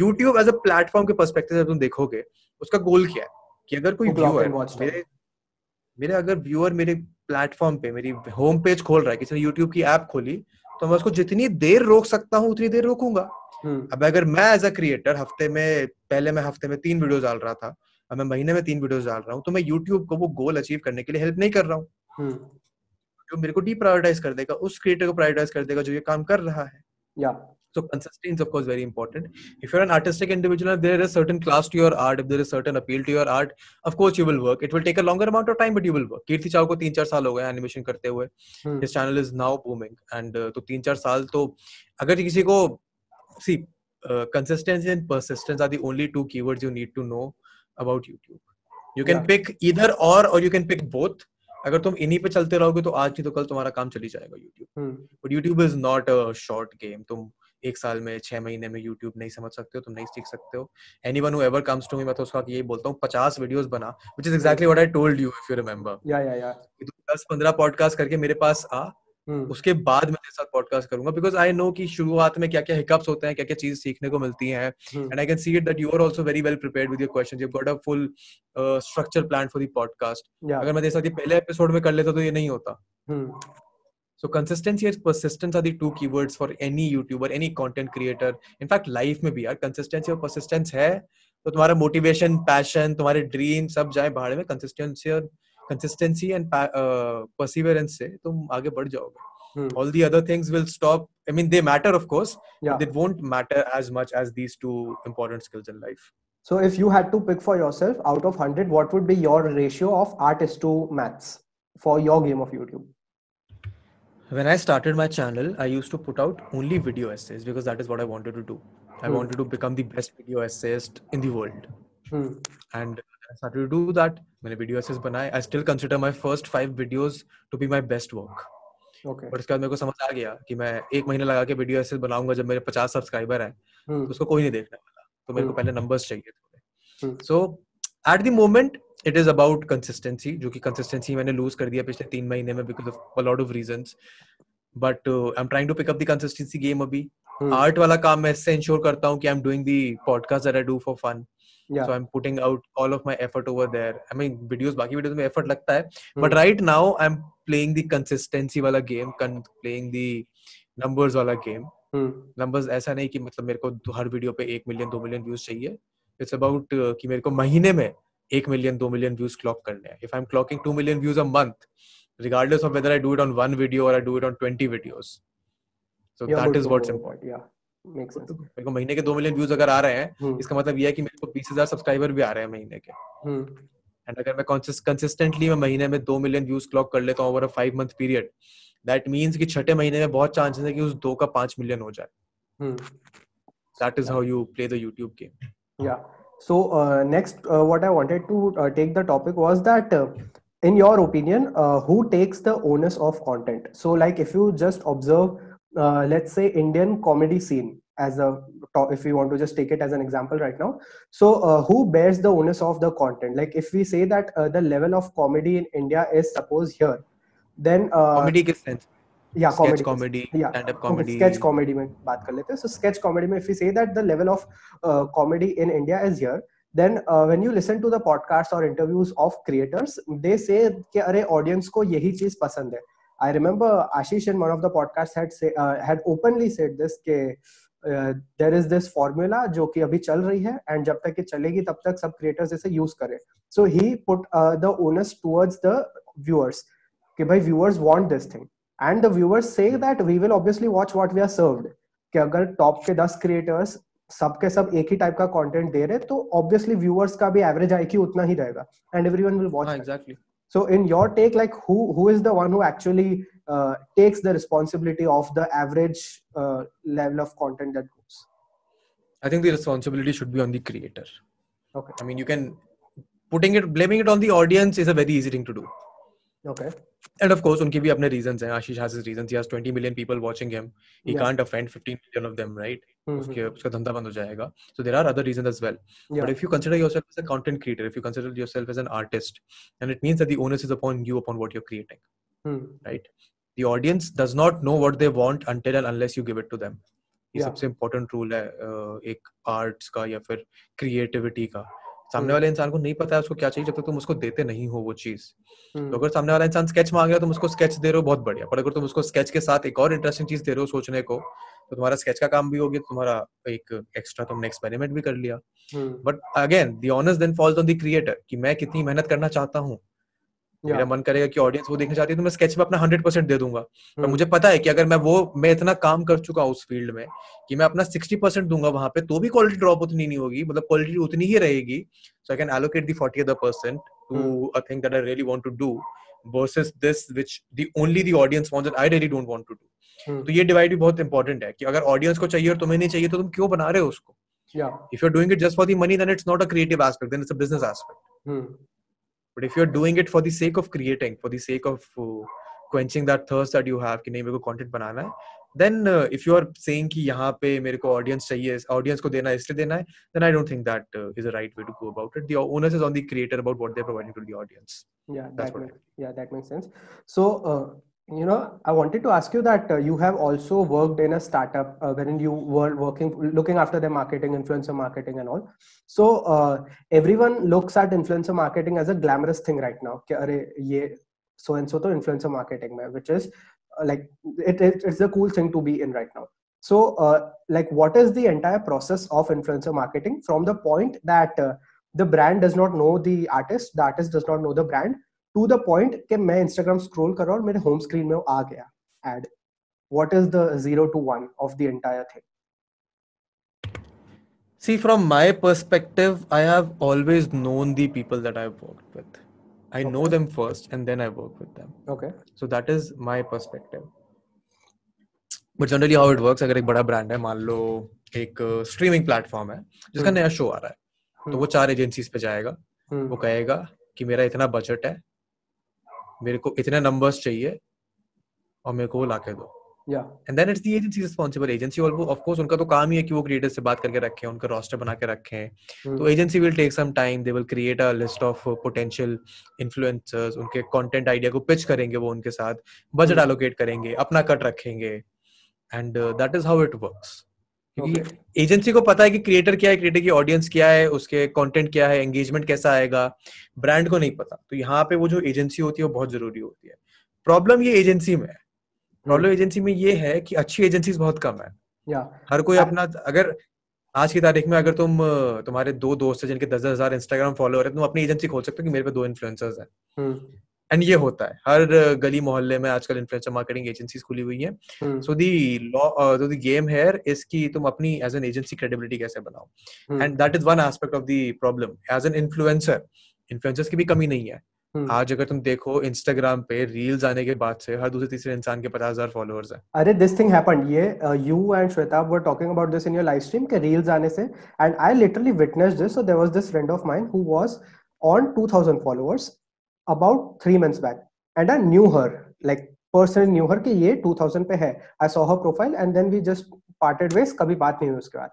YouTube as a platform के पर्सपेक्टिव से तुम देखोगे उसका गोल क्या है कि अगर कोई व्यूअर मेरे मेरे अगर व्यूअर मेरे प्लेटफॉर्म पे मेरी होम पेज खोल रहा है किसी ने यूट्यूब की ऐप खोली तो मैं उसको जितनी देर रोक सकता हूँ उतनी देर रोकूँगा हम्म। अब अगर मैं एज अ क्रिएटर हफ़्ते में पहले मैं हफ़्ते में तीन वीडियो डाल रहा था अब मैं महीने में तीन वीडियो डाल रहा हूँ तो मैं यूट्यूब को वो गोल अचीव करने के लिए हेल्प नहीं कर रहा हूँ हम्म। जो मेरे को डी प्रायोरिटाइज कर देगा उस क्रिएटर को प्रायोरिटाइज कर देगा जो ये काम कर रहा है या So consistency is of course very important. If you're an artistic individual, if there is certain class to your art. If there is certain appeal to your art, of course you will work. It will take a longer amount of time, but you will work. कीर्ति चाव को तीन चार साल हो गए animation करते हुए. His channel is now booming. And uh, तो तीन चार साल तो अगर किसी को see uh, consistency and persistence are the only two keywords you need to know about YouTube. You can yeah. pick either or or you can pick both. अगर तुम इन्हीं पे चलते रहोगे तो आज नहीं तो कल तुम्हारा काम चली जाएगा YouTube but YouTube is not a short game तुम एक साल में छह महीने में यूट्यूब नहीं समझ सकते हो तुम नहीं सीख सकते हो। Anyone ever comes to me मैं तो उसका यही बोलता हूँ पचास वीडियोस बना which is exactly what I told you if you remember या या या दस पंद्रह पॉडकास्ट करके मेरे पास आ Hmm. उसके बाद मैं साथ पॉडकास्ट करूँगा बिकॉज़ आई नो कि शुरुआत में क्या क्या हिकअप्स होते हैं क्या क्या चीज़ें सीखने को मिलती हैं। And I can see it that you are also very well prepared with your questions you got a full structure plan for the podcast अगर मैं ये पहले एपिसोड में कर लेता तो ये नहीं होता। hmm. So consistency and persistence are the two keywords for any YouTuber, any content creator. In fact, life में भी यार consistency और persistence है तो तुम्हारा motivation, passion, तुम्हारे dream सब जाए भाड़े में consistency और consistency and uh, perseverance से तुम आगे बढ़ जाओगे. Hmm. All the other things will stop. I mean, they matter, of course. Yeah. They won't matter as much as these two important skills in life. So, if you had to pick for yourself out of 100, what would be your ratio of artist to maths for your game of YouTube? When I started my channel, I used to put out only video essays because that is what I wanted to do. I Hmm. wanted to become the best video essayist in the world. Hmm. And I started to do that. मैंने video essays बनाए. I still consider my first five videos to be my best work. Okay. पर उसके बाद मेरे को समझ आ गया कि मैं एक महीना लगा के वीडियो ऐसे बनाऊँगा जब मेरे 50 सब्सक्राइबर हैं Hmm. तो उसको कोई नहीं देखने वाला तो मेरे को Hmm. पहले नंबर्स चाहिए थोड़े Hmm. So at the moment it is about consistency जो कि कंसिस्टेंसी मैंने लूज कर दिया पिछले तीन महीने में because of lot of reasons but I am trying to pick up the consistency game अभी Hmm. आर्ट वाला काम मैं इससे इंश्योर करता हूँ कि I am doing the podcast that I do for fun Yeah. so i'm putting out all of my effort over there i mean videos बाकी videos में effort लगता है Hmm. but right now i'm playing the consistency वाला game playing the numbers वाला game Hmm. numbers ऐसा नहीं कि मतलब मेरे को दो- हर वीडियो पे एक मिलियन दो मिलियन व्यूज़ चाहिए इट्स अबाउट कि मेरे को महीने में एक मिलियन दो मिलियन व्यूज़ क्लॉक करने हैं if I am clocking two million views a month regardless of whether i do it on one video or i do it on 20 videos so You're that good is what's important. Yeah. मेरे को महीने के दो million views अगर आ रहे हैं Hmm. इसका मतलब ये है कि मेरे को बीस हज़ार सब्सक्राइबर भी आ रहे हैं महीने के. एंड अगर मैं कंसिस्टेंटली मैं महीने में दो मिलियन व्यूज़ क्लॉक कर लेता हूँ over a five month period that means कि छठे महीने में बहुत चांसेस है कि उस दो का पाँच मिलियन हो जाए. That is how you play the YouTube game. So uh, next, uh, what I wanted to uh, take the topic was that, uh, in your opinion, uh, who takes the onus of content? So like, if you just observe, uh, let's say Indian comedy scene as a if we want to just take it as an example right now. So who bears the onus of the content? Like if we say that the level of comedy in india is suppose here then comedy gets sense. या comedy comedy stand up comedy sketch comedy में बात कर लेते हैं। So sketch comedy में if you say that the level of comedy in India is here then when you listen to the podcast और interviews of creators they say के अरे audience को यही चीज़ पसंद है। I remember Ashish in one of the podcast had say had openly said this के there is this formula जो कि अभी चल रही है एंड जब तक ये चलेगी तब तक सब क्रिएटर्स इसे यूज़ करें। So he put the onus towards the viewers कि भाई viewers want this thing and the viewers say that we will obviously watch what we are served कि अगर टॉप के 10 क्रिएटर्स सबके सब एक ही टाइप का कंटेंट दे रहे तो ऑब्वियसली व्यूअर्स का भी एवरेज आईक्यू उतना ही रहेगा एंड एवरीवन विल हाँ watch exactly so in your take like who who is the one who actually uh, takes the responsibility of the average uh, level of content that goes I think the responsibility should be on the creator. Okay. I mean, you can putting it, blaming it on the audience is a very easy thing to do. okay And of course, उनके भी अपने reasons हैं. Ashish has his reasons. He has 20 million people watching him. He Yeah. can't offend 15 million of them, right? mm-hmm. उसके उसका धंधा बंद हो जाएगा. So there are other reasons as well. yeah But if you consider yourself as a content creator, if you consider yourself as an artist, and it means that the onus is upon you upon what you're creating, hmm. right? The audience does not know what they want until and unless you give it to them. ये Yeah. सबसे important rule है अ, एक arts का या फिर creativity का सामने हम्म। वाले इंसान को नहीं पता है उसको क्या चाहिए जब तक तुम उसको देते नहीं हो वो चीज़. तो अगर सामने वाला इंसान स्केच मांग रहा है तुम उसको स्केच दे रहे हो बहुत बढ़िया पर अगर तुम उसको स्केच के साथ एक और इंटरेस्टिंग चीज़ दे रहे हो सोचने को तो तुम्हारा स्केच का काम भी हो गया तुम्हारा एक एक्स्ट्रा तुमने एक्सपेरिमेंट भी कर लिया. But again the onus then falls on the creator कि मैं कितनी मेहनत करना चाहता हूँ मेरा मन करेगा कि ऑडियंस वो देखना चाहती है तो मैं स्केच में अपना हंड्रेड परसेंट दे दूँगा। पर Hmm. मुझे पता है कि अगर मैं वो मैं इतना काम कर चुका हूँ उस फ़ील्ड में कि मैं अपना सिक्सटी परसेंट दूँगा वहाँ पे तो भी क्वालिटी ड्रॉप उतनी नहीं होगी मतलब क्वालिटी उतनी ही रहेगी। So I can allocate the forty other percent to a thing that I really want to do versus this which the only the audience wants I really don't want to do. तो ये divide भी बहुत important है कि अगर audience को चाहिए और तुम्हें नहीं चाहिए तो तुम क्यों बना रहे हो उसको? If you are doing it just for the money then it's not a creative aspect then it's a business aspect. But if you're doing it for the sake of creating, for the sake of uh, quenching that thirst that you have कि नहीं मेरे को content बनाना है, then uh, if you are saying कि यहाँ पे मेरे को audience चाहिए, audience को देना है इसलिए देना है, then I don't think that uh, is the right way to go about it. The onus is on the creator about what they're providing to the audience. yeah That's that what I makes, yeah that makes sense so uh, you know i wanted to ask you that uh, you have also worked in a startup uh, wherein you were working looking after their marketing influencer marketing and all. So uh, everyone looks at influencer marketing as a glamorous thing right now. So and so to influencer marketing which is uh, like it, it, it's a cool thing to be in right now. So uh, like what is the entire process of influencer marketing from the point that uh, the brand does not know the artist the artist does not know the brand to the point कि मैं Instagram scroll कर रहा हूँ और मेरे home screen में वो आ गया ad what is the zero to one of the entire thing See, from my perspective, I have always known the people that I've worked with. I okay. know them first and then I work with them. okay So that is my perspective. But generally how it works अगर एक बड़ा brand है मान लो एक streaming platform है जिसका हम्म। नया show आ रहा है तो वो चार एजेंसीज पे जाएगा हम्म, वो कहेगा कि मेरा इतना बजट है मेरे को इतने नंबर्स चाहिए और मेरे को वो लाके दो। And then it's the agency responsible agency of course उनका तो काम ही है कि वो क्रिएटर से बात करके रखें उनका रोस्टर बना के रखें। हम्म, तो agency will take some time they will create a list of potential influencers उनके कंटेंट आइडिया को पिच करेंगे वो उनके साथ बजट। एलोकेट करेंगे अपना कट रखेंगे। And that is how it works क्योंकि. एजेंसी को पता है कि क्रिएटर क्या है क्रिएटर की ऑडियंस क्या है उसके कंटेंट क्या है एंगेजमेंट कैसा आएगा ब्रांड को नहीं पता। तो यहाँ पे वो जो एजेंसी होती है वो बहुत ज़रूरी होती है। प्रॉब्लम ये एजेंसी में है। प्रॉब्लम एजेंसी में ये है कि अच्छी एजेंसीज बहुत कम है। या हर कोई। अपना अगर आज की तारीख में अगर तुम तुम्हारे दो दोस्त है जिनके दस दस हज़ार इंस्टाग्राम फॉलोअर है तुम अपनी एजेंसी खोल सकते हो कि मेरे पे दो इन्फ्लुएंसर्स हैं। हम्म, एंड ये होता है। हर गली मोहल्ले में आजकल इन्फ्लुएंसर मार्केटिंग एजेंसीज खुली हुई हैं। So the law the game here is कि तुम अपनी एज एन एजेंसी क्रेडिबिलिटी कैसे बनाओ। And that is one aspect of the problem as an influencer influencers की भी कमी नहीं है। हम्म। आज अगर तुम देखो इंस्टाग्राम पे रील्स आने के बाद से हर दूसरे तीसरे इंसान के पचास हज़ार फॉलोअर्स हैं। अरे दिस थिंग हैपेंड ये you and Shweta were talking about this in your live stream के रील्स आने से। And I literally witness this so there was this friend of mine who was on 2000 followers about 3 months back and I knew her like personally knew her कि ये 2000 पे है। I saw her profile and then we just parted ways कभी बात नहीं हुई उसके बाद।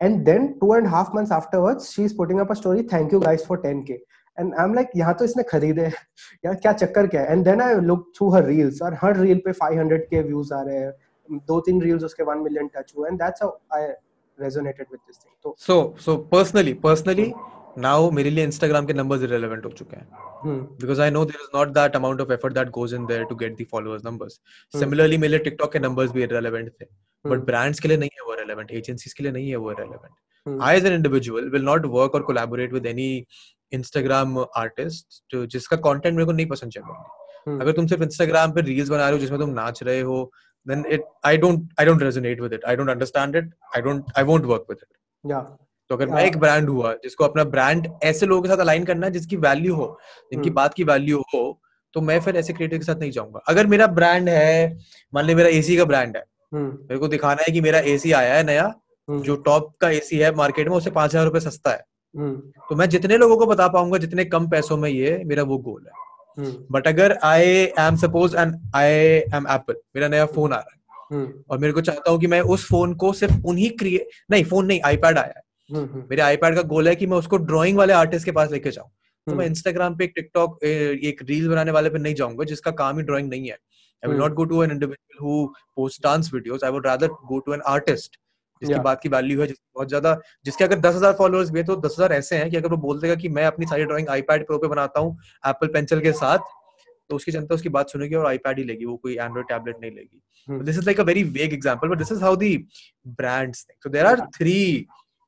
And then two and half months afterwards she is putting up a story thank you guys for 10k and I am like यहाँ तो इसने खरीदे यार, क्या चक्कर क्या है? And then I look through her reels और हर रील पे 500 के व्यूज़ आ रहे हैं। दो तीन रील्स उसके 1 मिलियन टच हुए and that's I resonated with this thing तो so so personally personally now मेरे लिए इंस्टाग्राम के नंबर्स इरेलेवेंट हो चुके हैं। Because I know there is not that amount of effort that goes in there to get the followers numbers similarly मेरे TikTok के numbers भी इरेलेवेंट थे। हम्म। बट ब्रांड्स के लिए नहीं है वो रेलेवेंट एजेंसीज के लिए नहीं है वो relevant I as an individual will not work और collaborate with any Instagram artist जिसका कॉन्टेंट मेरे को नहीं पसंद चाहिए हम्म। अगर तुम सिर्फ़ इंस्टाग्राम पर रील्स बना रहे हो जिसमें तुम नाच रहे हो then it i don't i don't resonate with it. I don't understand it. I don't i won't work with it. yeah तो अगर मैं हाँ। एक ब्रांड हुआ जिसको अपना ब्रांड ऐसे लोगों के साथ अलाइन करना है जिसकी वैल्यू हो जिनकी हम्म। बात की वैल्यू हो तो मैं फिर ऐसे क्रिएटर के साथ नहीं जाऊँगा। अगर मेरा ब्रांड है मान ली मेरा एसी का ब्रांड है हम्म, मेरे को दिखाना है कि मेरा एसी आया है नया हम्म, जो टॉप का एसी है मार्केट में उससे पाँच हज़ार रुपए सस्ता है। तो मैं जितने लोगों को बता पाऊँगा जितने कम पैसों में ये मेरा वो गोल है। बट अगर I am suppose and I am Apple मेरा नया फ़ोन आ रहा है और मेरे को चाहता हूँ कि मैं उस फ़ोन को सिर्फ़ उन्हीं क्रिएट नहीं फ़ोन नहीं आईपैड आया है। मेरे आईपैड का गोल है कि मैं उसको ड्राइंग वाले आर्टिस्ट के पास लेके जाऊँ। तो मैं हम्म, इंस्टाग्राम पे एक टिकटॉक एक रील बनाने वाले पे नहीं जाऊँगा जिसका काम ही ड्राइंग नहीं है। I will hmm. Not go to an individual who post dance videos I would rather go to an artist जिसकी Yeah. बात की वैल्यू है जिसकी बहुत ज़्यादा जिसके अगर दस हज़ार फॉलोअर्स भी है तो दस हज़ार ऐसे हैं कि अगर वो बोल देगा कि मैं अपनी सारी ड्राइंग आईपैड प्रो पे बनाता हूँ एप्पल पेंसिल के साथ तो उसकी जनता उसकी बात सुनेगी और आईपैड ही लेगी वो कोई एंड्रॉइड टैबलेट नहीं लेगी। हम्म, this is like a very vague example but this is how the brands think. So there are Yeah.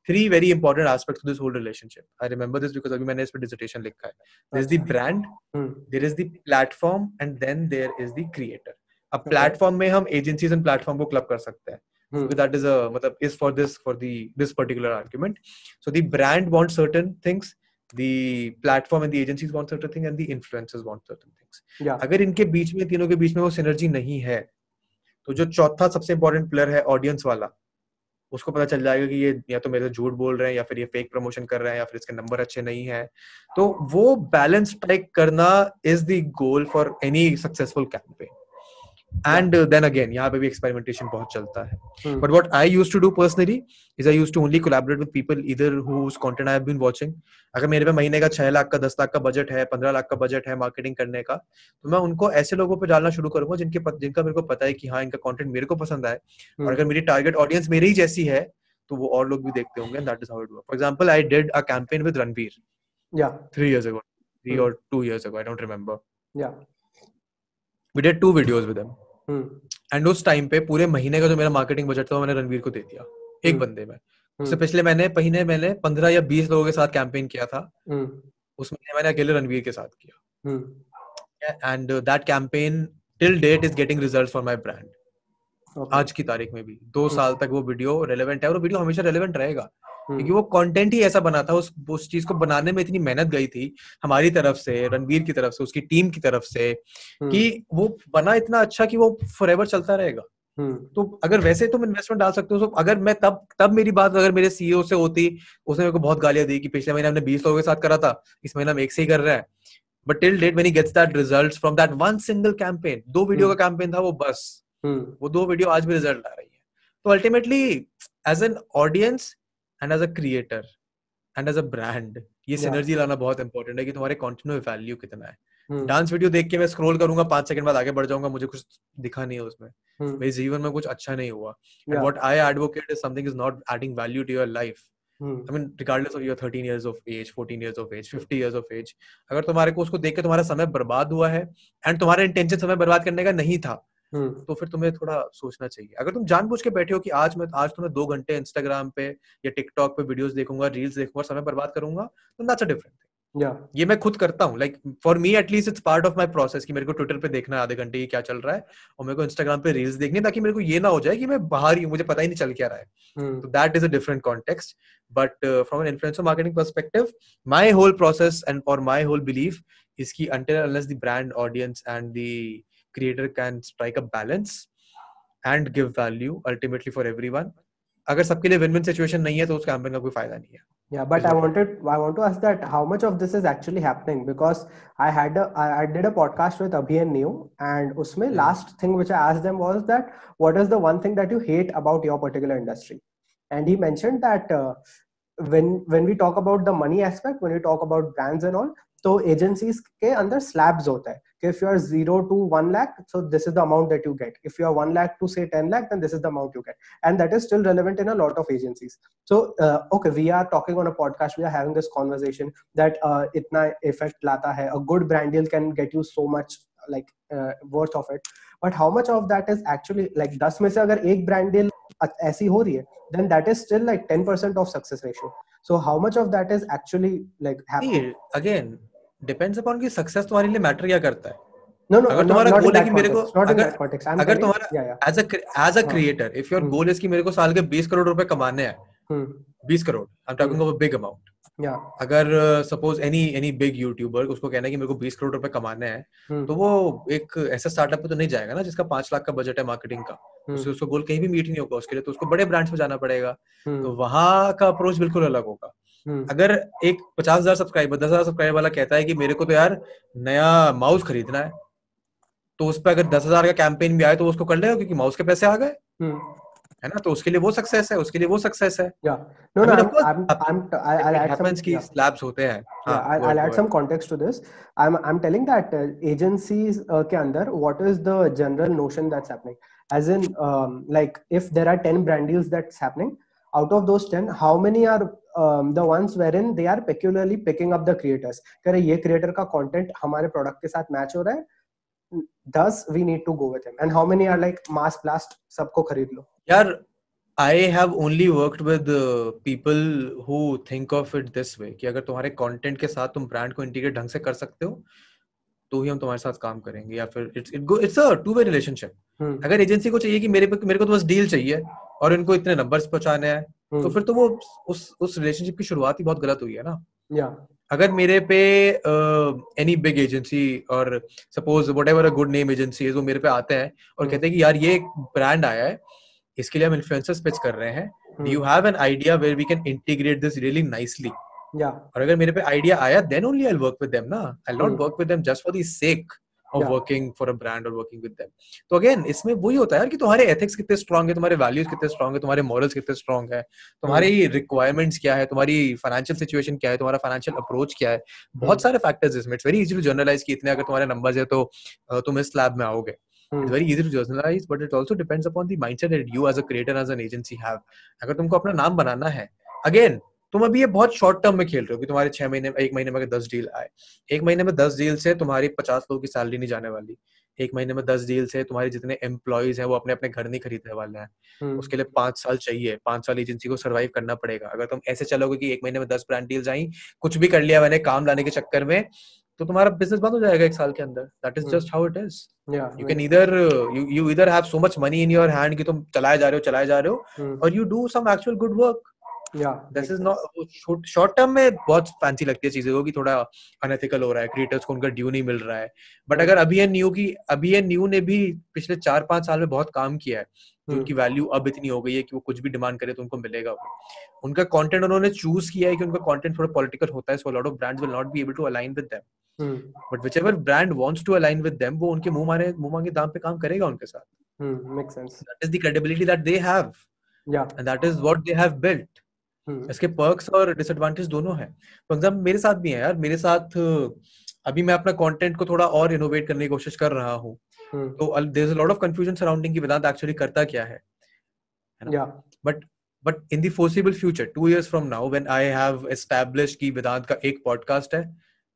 Three very important aspects to this whole relationship i remember this because अभी मैंने इस पे dissertation लिखा है there's the अच्छा, brand हम्म, there is the platform and then there is the creator अब. Platform में हम एजेंसीज एंड प्लेटफॉर्म को क्लब कर सकते हैं हम्म, so that is a मतलब is for this for the this particular argument so the brand wants certain things the platform and the agencies want certain things and the influencers want certain things yeah, अगर इनके बीच में तीनों के बीच में वो synergy नहीं है तो जो चौथा सबसे इंपॉर्टेंट प्लेयर है ऑडियंस वाला उसको पता चल जाएगा कि ये या तो मेरे से झूठ बोल रहे हैं या फिर ये फेक प्रमोशन कर रहे हैं या फिर इसके नंबर अच्छे नहीं है। तो वो बैलेंस स्ट्राइक करना is the goal for any successful campaign and then again यहाँ पे भी एक्सपेरिमेंटेशन बहुत चलता है। But what I used to do personally is I used to only collaborate with people either whose content I have been अगर मेरे पे महीने का छह लाख का दस लाख का बजट है पंद्रह लाख का बजट है मार्केटिंग करने का तो मैं उनको ऐसे लोगों पर डालना शुरू करूँगा जिनके पत, जिनका मेरे को पता है कि हाँ इनका कंटेंट मेरे को पसंद आए। और हम्म, अगर मेरी टारगेट ऑडियंस मेरे ही जैसी है तो वो और लोग भी देखते होंगे that is how it for example I did a campaign with Ranveer yeah, three years ago three Hmm. और two years ago I don't remember yeah, did two videos with him hmm, and उस time पे पूरे महीने का जो मेरा marketing budget था मैंने रणवीर को दे दिया एक हम्म, बंदे में। उससे हम्म, पिछले महीने महीने मैंने पंद्रह या बीस लोगों के साथ कैंपेन किया था। हम्म, उस महीने मैंने अकेले रणवीर के साथ किया। हम्म, and that campaign till date is getting result for my brand आज की तारीख में भी। दो हम्म। साल तक वो वीडियो रेलेवेंट है और वो वीडियो हमेशा रेलेवेंट रहेगा। हम्म, क्योंकि वो कंटेंट ही ऐसा बना था उस उस चीज़ को बनाने में इतनी मेहनत गई थी हमारी तरफ़ से रणवीर की तरफ़ से उसकी टीम की तरफ़ से हम्म, कि वो बना इतना अच्छा कि वो फॉरएवर चलता रहेगा। तो अगर वैसे तुम इन्वेस्टमेंट डाल सकते हो तो अगर मैं तब तब मेरी बात अगर मेरे सीईओ से होती उसने मेरे को बहुत गालियाँ दी कि पिछले महीने हमने बीस लोगों के साथ करा था इस महीने हम एक से ही कर रहे हैं। But till date when he gets that results from that one single campaign दो वीडियो का कैंपेन था वो बस। वो दो वीडियो आज भी रिज़ल्ट आ रही है। तो ultimately as an audience and as a creator and as a brand ये सिनर्जी लाना बहुत इंपॉर्टेंट है कि तुम्हारे में वैल्यू कितना है। डांस वीडियो देख के मैं स्क्रॉल करूँगा पाँच सेकंड बाद आगे बढ़ जाऊँगा मुझे कुछ दिखा नहीं है उसमें। मेरे जीवन में कुछ अच्छा नहीं हुआ। What I advocate is something is not adding value to your life I mean regardless of your 13 years of age 14 years of age 50 years of age अगर तुम्हारे को उसको देख के तुम्हारा समय बर्बाद हुआ है एंड तुम्हारा इंटेंशन समय बर्बाद करने का नहीं था तो फिर तुम्हें थोड़ा सोचना चाहिए। अगर तुम जानबूझ के बैठे हो कि आज मैं आज तुम्हें दो घंटे इंस्टाग्राम पे या टिकटॉक पे वीडियोस देखूँगा रील्स देखूँगा समय बर्बाद करूँगा तो दैट्स अ डिफरेंट yeah. ये मैं खुद करता हूँ। Like for me at least it's part of my process कि मेरे को ट्विटर पे देखना है आधे घंटे की क्या चल रहा है और मेरे को इंस्टाग्राम पे रील्स देखनी ताकि मेरे को ये ना हो जाए कि मैं बाहर ही मुझे पता ही नहीं चल क्या रहा है। तो that is a different context but from an influencer marketing perspective my whole process and और माई होल बिलीव इसकी unless the brand audience and the creator can strike a balance and give value ultimately for everyone अगर सबके लिए win win situation नहीं है तो उस campaign का कोई फायदा नहीं है yeah but i wanted i want to ask that how much of this is actually happening because i had a i, I did a podcast with abhi and new and usme mm. last thing which i asked them was that what is the one thing that you hate about your particular industry and he mentioned that uh, when when we talk about the money aspect when we talk about brands and all तो agencies के अंदर slabs होता है कि if you are zero to one lakh so this is the amount that you get if you are one lakh to say ten lakh then this is the amount you get and that is still relevant in a lot of agencies so okay we are talking on a podcast we are having this conversation that इतना effect लाता है a good brand deal can get you so much like uh, worth of it but how much of that is actually like 10 में से अगर एक brand deal ऐसी हो रही है then that is still like 10% of success ratio so how much of that is actually like happening again depends upon कि success तुम्हारे लिए मैटर क्या करता है। No no अगर तुम्हारा गोल है कि मेरे को अगर अगर तुम्हारा as a as a creator if your goal is कि मेरे को साल के 20 करोड़ रुपए कमाने हैं 20 crore I am talking of a big amount अगर suppose any any big YouTuber उसको कहना है कि मेरे को 20 करोड़ रुपए कमाने हैं तो वो एक ऐसा स्टार्टअप पे तो नहीं जाएगा ना जिसका पाँच लाख का बजट है मार्केटिंग का। उसको उसको गोल कहीं भी मीट नहीं होगा उसके लिए तो उसको बड़े ब्रांड्स में जाना पड़ेगा। तो वहाँ का अप्रोच बिल्कुल अलग होगा। हम्म। अगर एक पचास हज़ार सब्सक्राइबर दस हज़ार सब्सक्राइबर वाला कहता है कि मेरे को तो यार नया माउस खरीदना है तो उस पर अगर दस हज़ार का कैंपेन भी आए तो उसको कर लेगा क्योंकि माउस के पैसे आ गए। है ना? तो उसके लिए वो सक्सेस है उसके लिए वो सक्सेस है। General notion that's happening as in like if there are 10 brand deals that's happening out of those 10 how many are um, the ones wherein they are peculiarly picking up the creators कह ये creator का content हमारे product के साथ match हो रहा है thus we need to go with him and how many are like mass blast सबको खरीद लो यार I have only worked with uh, people who think of it this way कि अगर तुम्हारे कंटेंट के साथ तुम ब्रांड को इंटीग्रेट ढंग से कर सकते हो तो ही हम तुम्हारे साथ काम करेंगे या फिर it's it it's a two way relationship अगर एजेंसी को चाहिए कि मेरे पे मेरे को तो बस डील चाहिए और इनको इतने नंबर्स पहुँचाने हैं तो hmm. फिर तो वो उस उस रिलेशनशिप की शुरुआत ही बहुत गलत हुई है ना। या अगर मेरे पे एनी बिग एजेंसी और suppose whatever a good name agency वो मेरे पे आते हैं और hmm. कहते हैं कि यार ये एक ब्रांड आया है इसके लिए हम इन्फ्लुएंसर्स पिच कर रहे हैं। You have an idea where we can integrate this really nicely और अगर मेरे पे आइडिया आया then only I work with them ना। I not work with them just for the sake working for a brand और working with them तो again इसमें वही होता है यार कि तुम्हारे एथिक्स कितने स्ट्रांग है तुम्हारे वैल्यूज़ कितने स्ट्रांग है तुम्हारे मॉरल्स कितने स्ट्रांग है तुम्हारी रिक्वायरमेंट्स क्या है तुम्हारी फाइनेंशियल सिचुएशन क्या है तुम्हारा फाइनेंशियल अप्रोच क्या है। बहुत सारे फैक्टर्स इसमें it's very easy to generalize कि इतने अगर तुम्हारे नंबर्स है तो तुम इस लैब में आओगे। It's very easy to generalize, but it also depends upon the mindset that you as a creator, as an agency have. अगर तुमको अपना नाम बनाना है, again, तुम अभी ये बहुत शॉर्ट टर्म में खेल रहे हो कि तुम्हारे छह महीने एक महीने में दस डील आए। एक महीने में दस डील से तुम्हारी पचास लोगों की सैलरी नहीं जाने वाली। एक महीने में दस डील से तुम्हारे जितने एम्प्लॉयज़ हैं वो अपने अपने घर नहीं खरीदने वाले हैं। हम्म। उसके लिए पाँच साल चाहिए। पाँच साल एजेंसी को सर्वाइव करना पड़ेगा। अगर तुम ऐसे चलोगे कि एक महीने में दस ब्रांड डील्स आई कुछ भी कर लिया मैंने काम लाने के चक्कर में तो तुम्हारा बिज़नेस बंद हो जाएगा एक साल के अंदर। That is just how it is you can इधर यू यू इधर have so much money in your hand कि तुम चलाए जा रहे हो चलाए जा रहे हो और you do some actual good work this is not short term में बहुत फैंसी लगती है चीज़ें को कि थोड़ा अनएथिकल हो रहा है क्रिएटर्स को उनका ड्यू नहीं मिल रहा है। बट अगर अभी ये न्यू की अभी ये न्यू ने भी पिछले चार पाँच साल में बहुत काम किया है जो उनकी वैल्यू अब इतनी हो गई है कि वो कुछ भी डिमांड करे तो उनको मिलेगा वो। उनका कंटेंट उन्होंने चूज़ किया है कि उनका कंटेंट थोड़ा पॉलिटिकल होता है so lot of brands will not be able to align with them but whichever brand wants to align with them वो उनके मुँह मारे मुँह मांगे दाम पे काम करेगा उनके साथ। Make sense that is the credibility that they have या and that is what they have built इसके पर्क्स और डिसएडवांटेज दोनों हैं। फॉर एग्ज़ाम्पल मेरे साथ भी है यार। मेरे साथ अभी मैं अपना कंटेंट को थोड़ा और इनोवेट करने की कोशिश कर रहा हूँ। तो there is a lot of confusion surrounding कि वेदांत एक्चुअली करता क्या है? But but in the the future two years from now when I have established कि वेदांत का एक पॉडकास्ट है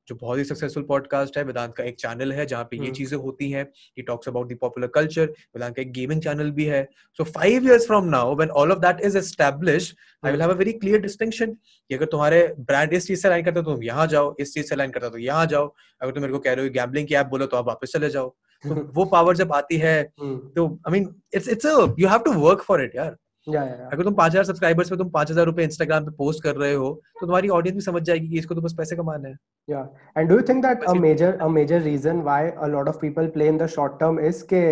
जो बहुत ही सक्सेसफुल पॉडकास्ट है वेदांत का एक चैनल है जहाँ पे ये चीज़ें होती हैं। He talks about the popular culture Vedant का एक गेमिंग चैनल भी है। So five years from now when all of that is establish I will have a very clear distinction कि अगर तुम्हारे ब्रांड इस चीज़ से लाइन करते हो तो तुम यहाँ जाओ इस चीज़ से लाइन करता तो यहाँ जाओ। अगर तुम मेरे को कह रहे हो गैम्बलिंग की ऐप बोलो तो आप वापस चले जाओ। तो वो पावर जब आती है तो I mean it's it's you have to work for it यार। अगर तुम पाँच हज़ार सब्सक्राइबर्स पे तुम पाँच हज़ार रुपए इंस्टाग्राम पे पोस्ट कर रहे हो तो तुम्हारी ऑडियंस भी समझ जाएगी कि इसको तो बस पैसे कमाने हैं। Yeah. And do you think that a major a major reason why a lot of people play in the short term is के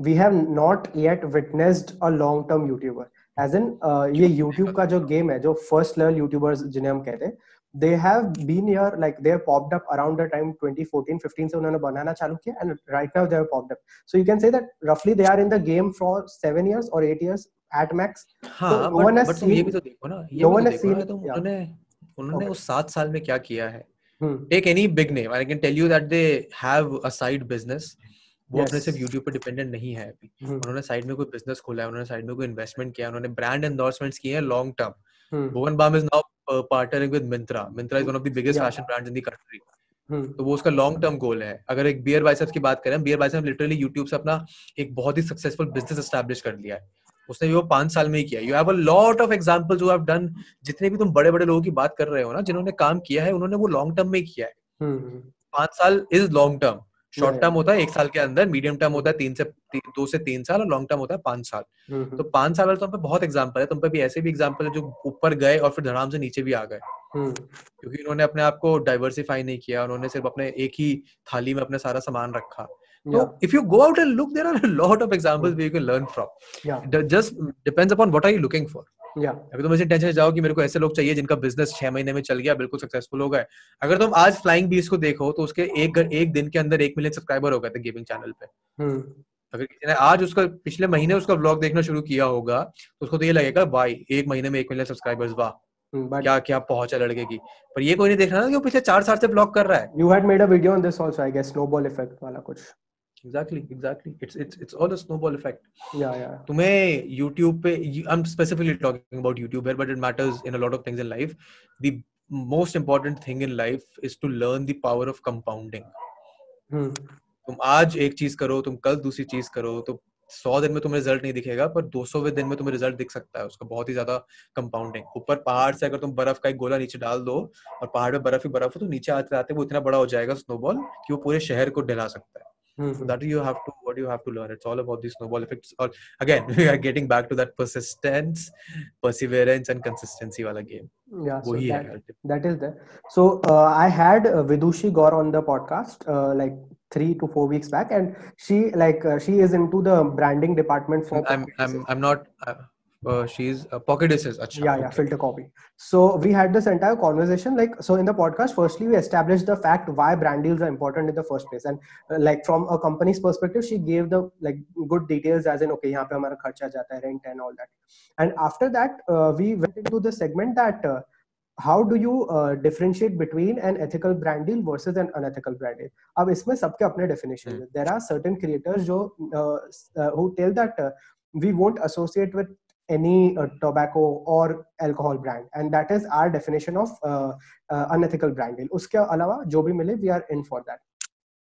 we have not yet witnessed a long term YouTuber as an ये YouTube का जो game है जो first level YouTubers जिन्हें हम कहते हैं they have been here like they have popped up around the time 2014 15 से उन्होंने बनाना चालू किया and right now they have popped up so you can say that roughly they are in the game for 7 years or 8 years at max हाँ so no one has but तुम ये भी तो देखो ना ये no भी one तो has देखो ना seen- तुम yeah. उन्होंने उन्होंने Okay. उस सात साल में क्या किया है hmm. Take any big name I can tell you that they have a side business वो अपने Yes. सिर्फ यूट्यूब पे डिपेंडेंट नहीं है अभी Hmm. उन्होंने साइड में कोई बिजनेस खोला है उन्होंने साइड में कोई इन्वेस्टमेंट किया है उन्होंने ब्रांड एंडोर्समेंट्स किए हैं long term Hmm. Bhuvan Bam is now partnering with Myntra Myntra is one of the biggest Yeah. Fashion brands in the country Hmm. तो वो उसका लॉन्ग टर्म गोल है। अगर एक बियर बाइसेप्स की बात करें बियर बाइसेप्स लिटरली यूट्यूब से अपना एक बहुत ही सक्सेसफुल बिज़नेस एस्टैब्लिश कर लिया है। उसने वो पाँच साल में ही किया you have a lot of examples who have done जितने भी तुम बड़े बड़े लोगों की बात कर रहे हो ना जिन्होंने काम किया है उन्होंने वो लॉन्ग टर्म में किया है। Hmm. पाँच साल is long term short term होता है एक साल के अंदर मीडियम टर्म होता है तीन से ती, दो से तीन साल और लॉन्ग टर्म होता है पाँच साल Hmm. तो पाँच साल वाले तुम पे बहुत एग्ज़ाम्पल है तुम पे भी ऐसे भी एग्ज़ाम्पल है जो ऊपर गए और फिर धड़ाम से नीचे भी आ गए Hmm. क्योंकि उन्होंने अपने आप को डाइवर्सिफाई नहीं किया उन्होंने सिर्फ़ अपने एक ही थाली में अपना सारा सामान रखा Yeah. तो if you go out and look there are lot of examples you can learn from Yeah. Just depends upon what are you looking for Yeah. अगर तुम ऐसे टेंशन जाओ कि मेरे को ऐसे लोग चाहिए जिनका बिज़नेस छह महीने में चल गया बिल्कुल सक्सेसफुल हो गए अगर तुम आज फ्लाइंग बीस को देखो तो उसके एक एक दिन के अंदर एक मिलियन सब्सक्राइबर हो गए थे गेमिंग चैनल पे Hmm. अगर किसी ने आज उसका पिछले महीने उसका व्लॉग देखना शुरू किया होगा तो उसको तो ये लगेगा भाई एक महीने में एक मिलियन सब्सक्राइबर्स वाह. But क्या क्या पहुँच है लड़के की पर ये कोई नहीं देख रहा ना कि वो पिछले चार साल से व्लॉग कर रहा है you had made a video on this also, I guess, snowball effect वाला कुछ. Exactly exactly it's it's it's all a snowball effect Yeah, yeah. तुम्हें YouTube पे I am specifically talking YouTube here but it matters in a lot of things in life. The most important thing in life is to learn the power of compounding. Hmm. तुम आज एक चीज़ करो तुम कल दूसरी चीज़ करो तो सौ दिन में तुम्हें रिज़ल्ट नहीं दिखेगा पर दो सौवे दिन में तुम्हें रिज़ल्ट दिख सकता है। उसका बहुत ही ज़्यादा कंपाउंडिंग ऊपर पहाड़ से अगर तुम बर्फ़ का एक गोला नीचे डाल दो और पहाड़ में बर्फ़ ही बर्फ़ हो तो नीचे आते आते वो इतना बड़ा हो जाएगा स्नोबॉल कि वो पूरे शहर को डला सकता है। mm-hmm. that you have to what you have to learn. It's all about the snowball effects. Or again we are getting back to that persistence perseverance and consistency wala game. Yeah so that, that is there. So uh, i had uh, vidushi Gore on the podcast uh, like three to four weeks back and she like uh, she is into the branding department for i'm i'm, I'm not uh, Uh, uh, she's uh, pocket dishes. Acha, yeah yeah okay. filter copy so we had this entire conversation like so in the podcast firstly we established the fact why brand deals are important in the first place and uh, like from a company's perspective she gave the like good details as in okay यहाँ पे हमारा खर्चा जाता है rent and all that and after that uh, we went into the segment that uh, how do you uh, differentiate between an ethical brand deal versus an unethical brand deal अब इसमें सबके अपने definition Hmm. हैं there are certain creators जो uh, uh, who tell that uh, we won't associate with any uh, tobacco or alcohol brand and that is our definition of uh, uh, unethical brand deal उसके अलावा जो भी मिले we are in for that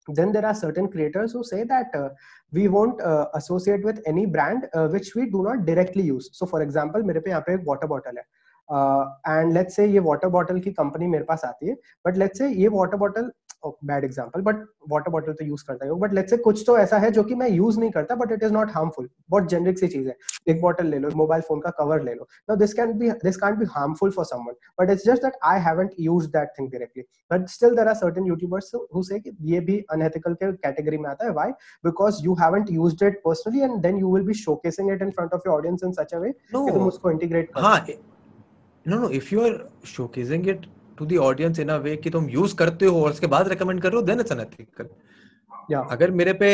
then there are certain creators who say that uh, we won't uh, associate with any brand uh, which we do not directly use so for example मेरे पे यहाँ पे एक water bottle है uh, and let's say ये water bottle की company मेरे पास आती है but let's say ये water bottle bad example but water bottle तो यूज़ करता हूँ बट लेट्स से कुछ तो ऐसा है जो कि मैं यूज़ नहीं करता but it is not harmful बहुत जेनरिक सी चीज़ है। एक बॉटल ले लो मोबाइल फ़ोन का कवर ले लो। No this can be this can be harmful for someone but it's just that I haven't used that thing directly but still there are certain YouTubers who say कि ये भी unethical के category में आता है। Why because you haven't used it personally and then you will be showcasing it in front of your audience in such a way कि तुम उसको इंटीग्रेट कर हाँ no no if you are showcasing it to the audience in a way कि तुम use करते हो और उसके बाद रेकमेंड कर रहे हो देन इट्स अनएथिकल या अगर मेरे पे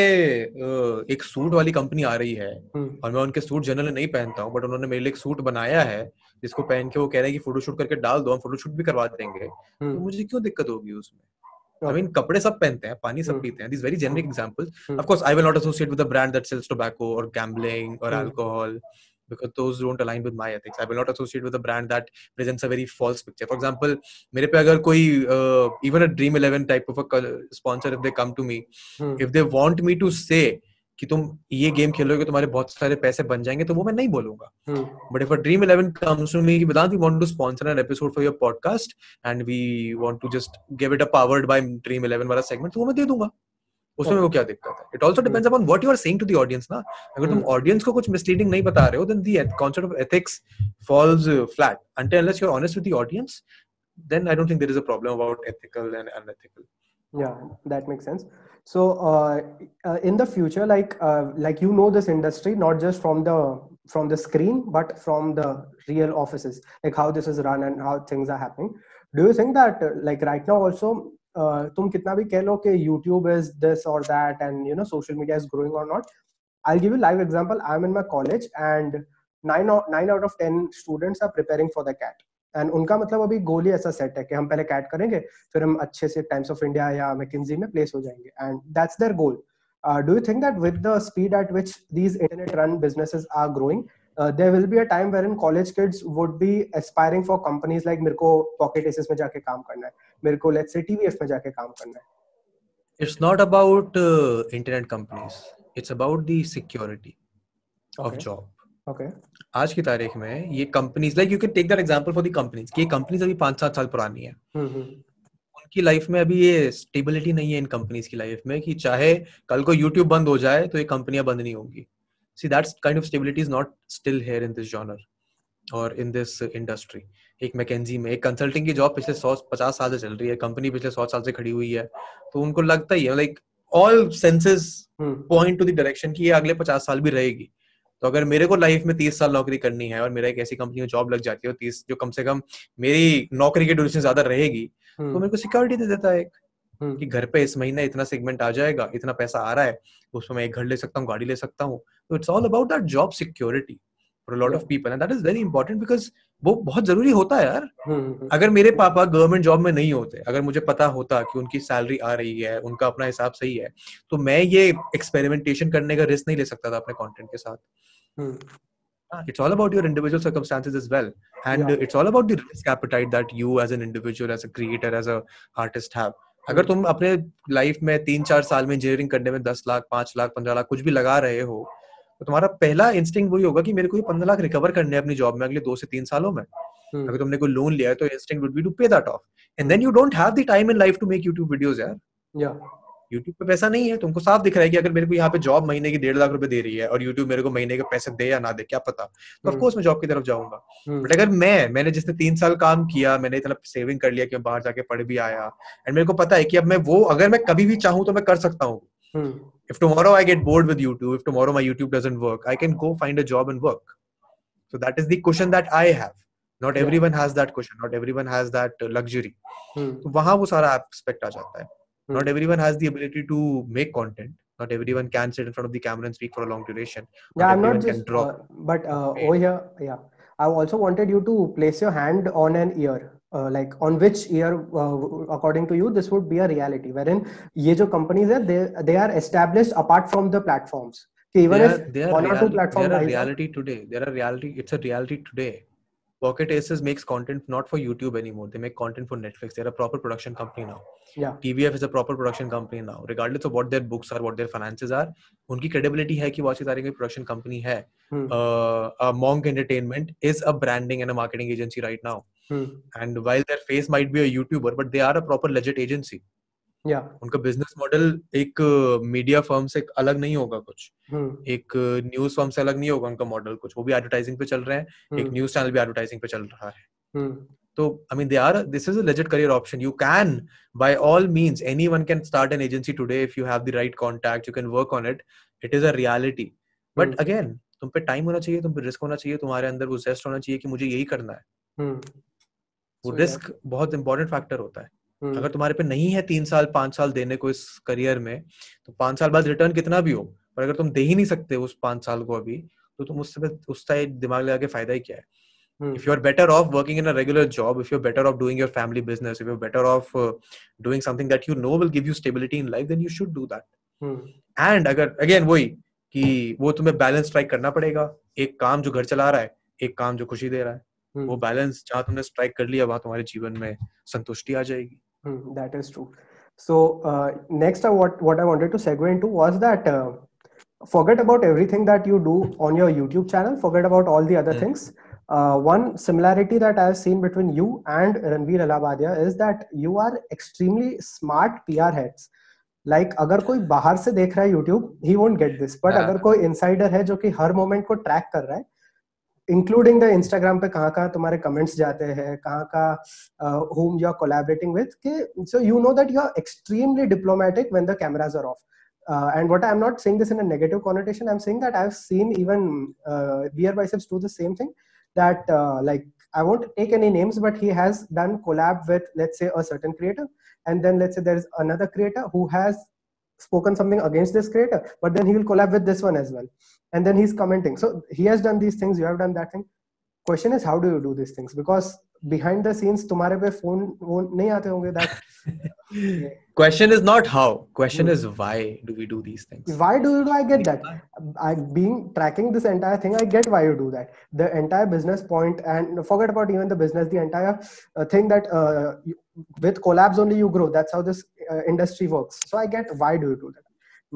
एक सूट वाली कंपनी आ रही है हम्म और मैं उनके सूट जनरली नहीं पहनता हूँ बट उन्होंने मेरे लिए एक सूट बनाया है जिसको पहन के वो कह रहे हैं कि फोटोशूट करके डाल दो हम फोटोशूट भी करवा देंगे तो हम्म मुझे क्यों दिक्कत होगी उसमें? आई मीन कपड़े सब पहनते हैं पानी सब Hmm. पीते हैं this very generic examples Hmm. Of course I will not associate with a brand that sells tobacco और gambling or Hmm. Because those don't align with my ethics i will not associate with a brand that presents a very false picture for example मेरे पे अगर कोई uh, even a dream 11 type of a sponsor if they come to me hmm if they want me to say कि तुम ये game खेलोगे तुम्हारे बहुत सारे पैसे बन जाएँगे तो वो मैं नहीं बोलूँगा हम्म But if a Dream 11 comes to me, Vedant, we want to sponsor an episode for your podcast and we want to just give it a powered by Dream 11 वाला segment, तो वो मैं दे दूँगा उसमें वो क्या दिक्कत है it also depends upon what you are saying to the audience ना अगर तुम Hmm. ऑडियंस को कुछ मिसलीडिंग नहीं बता रहे हो then the concept of ethics falls flat until unless you're honest with the audience then i don't think there is a problem about ethical and unethical yeah that makes sense so uh, uh, in the future like uh, like you know this industry not just from the from the screen but from the real offices like how this is run and how things are happening do you think that uh, like right now also uh, तुम कितना भी कह लो कि YouTube is this or that and you know social media is growing or not I'll give you live example. I'm in my college and nine out, nine out of ten students are for the CAT. And उनका मतलब अभी गोल ही ऐसा set है कि हम पहले cat करेंगे फिर हम अच्छे से टाइम्स ऑफ़ इंडिया या मैकिंजी में प्लेस हो जाएँगे. And that's their goal do you think that with the speed at which these internet run businesses are growing there will be a time wherein college kids would be aspiring for companies like मेरे को pocket assess में जाके काम करना है? मेरे को let's say TVF में जाके काम करना है। It's not about uh, internet companies. It's about the security of job. Okay आज की तारीख में ये companies like you can take that example for the companies कि ये कंपनीज़ अभी पाँच सात साल पुरानी है। हम्म उनकी लाइफ में अभी ये स्टेबिलिटी नहीं है इन कंपनीज़ की लाइफ में कि चाहे कल को यूट्यूब बंद हो जाए तो ये कंपनियाँ बंद नहीं होंगी। See that's kind of stability is not still here in this genre और इन दिस इंडस्ट्री एक मैकेजी में एक कंसल्टिंग की जॉब पिछले सौ पचास साल से चल रही है कंपनी पिछले सौ साल से खड़ी हुई है तो उनको लगता ही है like all senses hmm. Point to the direction कि ये अगले पचास साल भी रहेगी। तो अगर मेरे को लाइफ में तीस साल नौकरी करनी है और मेरा एक ऐसी कंपनी में जॉब लग जाती है तीस जो कम से कम मेरी नौकरी की ड्यूरेशन ज़्यादा रहेगी तो मेरे को सिक्योरिटी दे देता है एक हम्म। कि घर पे इस महीने इतना सेगमेंट आ जाएगा इतना पैसा आ रहा है उसमें मैं एक घर ले सकता हूँ गाड़ी ले सकता हूँ। तो it's all about that job security for lot of Yeah. People and that is very important because वो बहुत ज़रूरी होता है यार। हम्म अगर मेरे पापा गवर्नमेंट जॉब में नहीं होते अगर मुझे पता होता कि उनकी सैलरी आ रही है उनका अपना हिसाब सही है तो मैं ये एक्सपेरिमेंटेशन करने का रिस्क नहीं ले सकता था अपने कंटेंट के साथ। हम्म। all about your individual circumstances as well and Yeah. it's all about the risk appetite that you as an individual as a creator as a artist have अगर Hmm. तुम अपने लाइफ में तीन चार साल में इंजीनियरिंग करने में दस लाख पाँच लाख पंद्रह लाख कुछ भी लगा रहे हो तो तुम्हारा पहला इंस्टिंग वही होगा कि मेरे को ये पंद्रह लाख रिकवर करने हैं अपनी जॉब में अगले दो से तीन सालों में। हम्म। अगर तुमने कोई लोन लिया है तो instinct would be to pay that off and then you don't have the time in life to make YouTube videos यार। या। यूट्यूब पे पैसा नहीं है तुमको साफ़ दिख रहा है कि अगर मेरे को यहाँ पे जॉब महीने की डेढ़ लाख रुपए दे रही है और यूट्यूब मेरे को महीने के पैसे दे या ना दे क्या पता? तो हम्म। ऑफकोर्स मैं जॉब की तरफ़ जाऊँगा। हम्म। बट अगर मैं मैंने जिसने तीन साल काम किया मैंने इतना सेविंग कर लिया कि मैं बाहर जाके पढ़ भी आया एंड मेरे को पता है कि अब मैं वो अगर मैं कभी भी चाहूँ तो मैं कर सकता हूँ। हम्म। if tomorrow I get bored with YouTube, if tomorrow my YouTube doesn't work, I can go find a job and work. So that is the cushion that I have. Not Yeah. everyone has that cushion. Not everyone has that uh, luxury. हम्म तो वहाँ वो सारा aspect आ जाता है. Hmm. Not everyone has the ability to make content. Not everyone can sit in front of the camera and speak for a long duration. yeah i'm not everyone can just draw. uh, but uh, over here yeah i also wanted you to place your hand on an ear Uh, like on which year uh, according to you this would be a reality wherein ye jo companies are they, they are established apart from the platforms. Okay, even are, if one or two are reality today. There are reality it's a reality today. Pocket aces makes content not for youtube anymore. They make content for netflix. They're a proper production company now. Yeah. Tvf is a proper production company now. Regardless of what their books are what their finances are unki credibility hai ki wo achi a production company hai hmm. uh, uh, monk entertainment is a branding and a marketing agency right now. Hmm. And while their face might be a YouTuber, but they are a proper legit agency. yeah उनका business model एक media firm से अलग नहीं होगा कुछ hmm. एक news firm से अलग नहीं होगा उनका मॉडल कुछ वो भी एडवर्टाइजिंग पे चल रहे हैं एक Hmm. न्यूज़ चैनल भी एडवर्टाइजिंग पे चल रहा है Hmm. तो I mean they are this is a career option you can by all means anyone can start an agency today if you have the right contact you can work on it it is a reality but. Again तुम पे time होना चाहिए तुम पे risk होना चाहिए तुम्हारे अंदर वो जेस्ट होना चाहिए कि मुझे यही करना है Hmm. तो वो रिस्क बहुत इंपॉर्टेंट फैक्टर होता है। हम्म। अगर तुम्हारे पे नहीं है तीन साल पाँच साल देने को इस करियर में तो पाँच साल बाद रिटर्न कितना भी हो पर अगर तुम दे ही नहीं सकते उस पाँच साल को अभी तो तुम उससे उस दिमाग लगा के फ़ायदा ही क्या है? If you are better off working in regular job if you are better off doing your family business if you better off doing something that you know will give you stability in life then you should do that and अगर again वही की वो तुम्हें balance strike करना पड़ेगा। एक काम जो घर चला रहा है एक काम जो खुशी दे रहा है। वो बैलेंस जहाँ तुमने स्ट्राइक कर लिया वहाँ तुम्हारे जीवन में संतुष्टि आ जाएगी Hmm, that is true. So uh, next, uh, what what I wanted to segue into was that uh, forget about everything that you do on your YouTube channel. Forget about all the other Hmm. things. Uh, one similarity that I've seen between you and Ranveer Alabadia is that you are extremely smart PR heads. Like अगर कोई बाहर से देख रहा है YouTube, he won't get this. But हाँ. अगर कोई insider है जो कि हर moment को track कर रहा है, इंक्लूडिंग द इंस्टाग्राम पे कहाँ कहाँ तुम्हारे कमेंट्स जाते हैं कहाँ कहाँ whom you are collaborating with कि so you know that you are extremely diplomatic when the cameras are off uh, and what I'm not saying this in a negative connotation I'm saying that I've seen even uh, Beer Biceps do the same thing that uh, like I won't take any names but he has done collab with let's say a certain creator and then let's say there's another creator who has spoken something against this creator but then he will collab with this one as well. And then he's commenting. So he has done these things you have done that thing. Question is how do you do these things? Because behind the scenes tumhare pe phone wo nahi that question is not how question Hmm. is why do we do these things? Why do you do I get that? I being tracking this entire thing I get why you do that. The entire business point and forget about even the business the entire uh, thing that uh, with collabs only you grow. That's how this uh, industry works. So I get why do you do that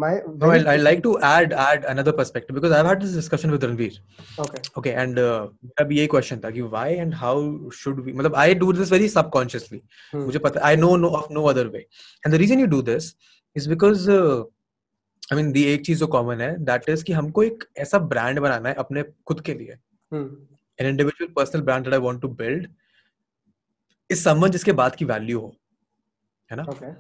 my no I, I like to add add another perspective because I've had this discussion with Ranveer okay okay and uh, मेरा भी यही question था कि why and how should we मतलब I do this very subconsciously Hmm. मुझे पता I know no, of no other way and the reason you do this is because uh, I mean the एक चीज़ जो common है that is कि हमको एक ऐसा brand बनाना है अपने खुद के लिए Hmm. an individual personal brand that I want to build is someone जिसके बात की value हो है ना okay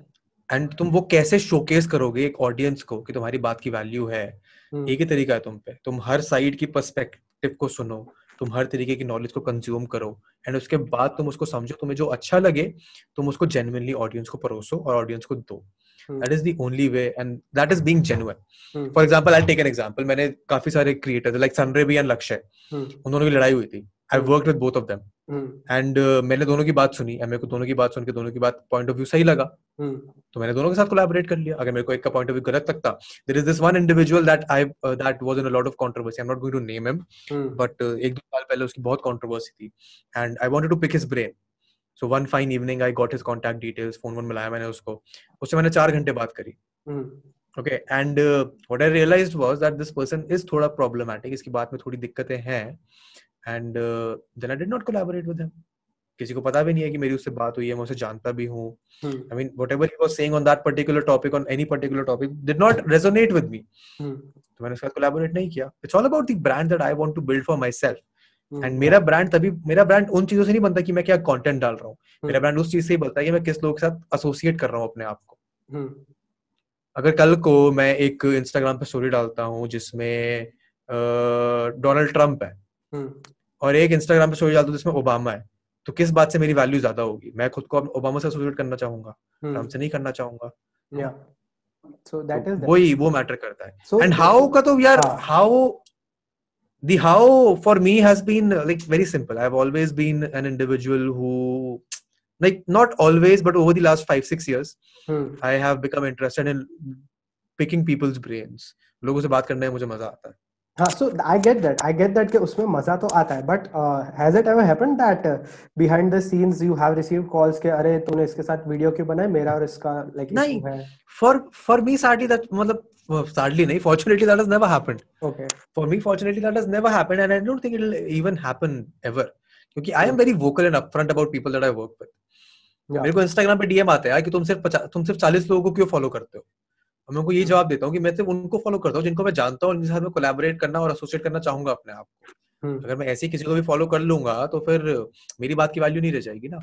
एंड तुम वो कैसे शोकेस करोगे एक ऑडियंस को कि तुम्हारी बात की वैल्यू है Hmm. एक ही तरीका है तुम पे तुम हर साइड की पर्सपेक्टिव को सुनो तुम हर तरीके की नॉलेज को कंज्यूम करो एंड उसके बाद तुम उसको समझो तुम्हें जो अच्छा लगे तुम उसको जेनुअनली ऑडियंस को परोसो और ऑडियंस को दो. That is the only way and that is being genuine Hmm. For example I take an example मैंने काफ़ी सारे creators like Sunray Sunraybee and Lakshay Hmm. उन दोनों की लड़ाई हुई थी I. Worked with both of them. And मैंने दोनों की बात सुनी मेरे को दोनों की बात सुन के दोनों की बात पॉइंट ऑफ़ व्यू सही लगा Hmm. तो मैंने दोनों के साथ कोलैबोरेट कर लिया अगर मेरे को एक का पॉइंट ऑफ़ व्यू गलत लगता there is this one individual that I that was in a lot of controversy I am not going to name him. But एक दो साल पहले उसकी बहुत कंट्रोवर्सी थी and I wanted to pick his brain so one fine evening I got his contact details phone वोन मिलाया मैंने उसको उससे मैंने चार घंटे बात करी. Okay and what I realized was that this person is थोड़ा प्रॉब्लमैटिक इसकी बात में थोड़ी दिक्कतें हैं and then I did not collaborate with him किसी को पता भी नहीं है कि मेरी उससे बात हुई है मैं उसे जानता भी हूँ। I mean whatever was saying on that particular topic on any particular topic did not resonate with me तो मैंने उसका कोलैबोरेट नहीं किया। It's all about the brand that I want to build for myself and मेरा brand तभी मेरा brand उन चीज़ों से नहीं बनता कि मैं क्या कॉन्टेंट डाल रहा हूँ। hmm. मेरा ब्रांड उस चीज़ से ही बनता है कि मैं किस लोगों के साथ एसोसिएट कर रहा हूँ अपने आप को। hmm. अगर कल को मैं एक इंस्टाग्राम पर स्टोरी डालता हूँ जिसमें uh, डोनाल्ड ट्रंप है। hmm. और एक Instagram पे story डालता हूँ जिसमें ओबामा है तो किस बात से मेरी वैल्यू ज़्यादा होगी मैं खुद को ओबामा से एसोसिएट करना चाहूँगा Hmm. ट्रंप से नहीं करना चाहूँगा Yeah. So that तो is वही वो मैटर करता है So and how ka to yaar हाँ. how the how for me has been uh, like very simple i've always been an individual who like not always but over the last 5 6 years Hmm. i have become interested in picking people's brains लोगों से बात करने में मुझे मज़ा आता है हाँ so I get that I get that कि उसमें मज़ा तो आता है but has it ever happen that behind the scenes you have receive calls के अरे तूने इसके साथ वीडियो क्यों बनाया मेरा और इसका लाइक like, नहीं फॉर फॉर मी सार्टी दैट मतलब सार्टली नहीं fortunately that has never happened okay for me fortunately that has never happened and I don't think it will even happen ever क्योंकि I am very vocal and upfront about people that I work with मेरे को Instagram पे DM आते हैं कि तुम सिर्फ़ तुम सिर्फ़ 40 लोगों को क्यों फॉलो करते हो? और मैं उनको ये जवाब देता हूँ कि मैं सिर्फ़ उनको फॉलो करता हूँ जिनको मैं जानता हूँ उनके साथ में कोलैबोरेट करना और एसोसिएट करना चाहूँगा अपने आप को। अगर मैं ऐसे किसी को भी फॉलो कर लूँगा तो फिर मेरी बात की वैल्यू नहीं रह जाएगी ना।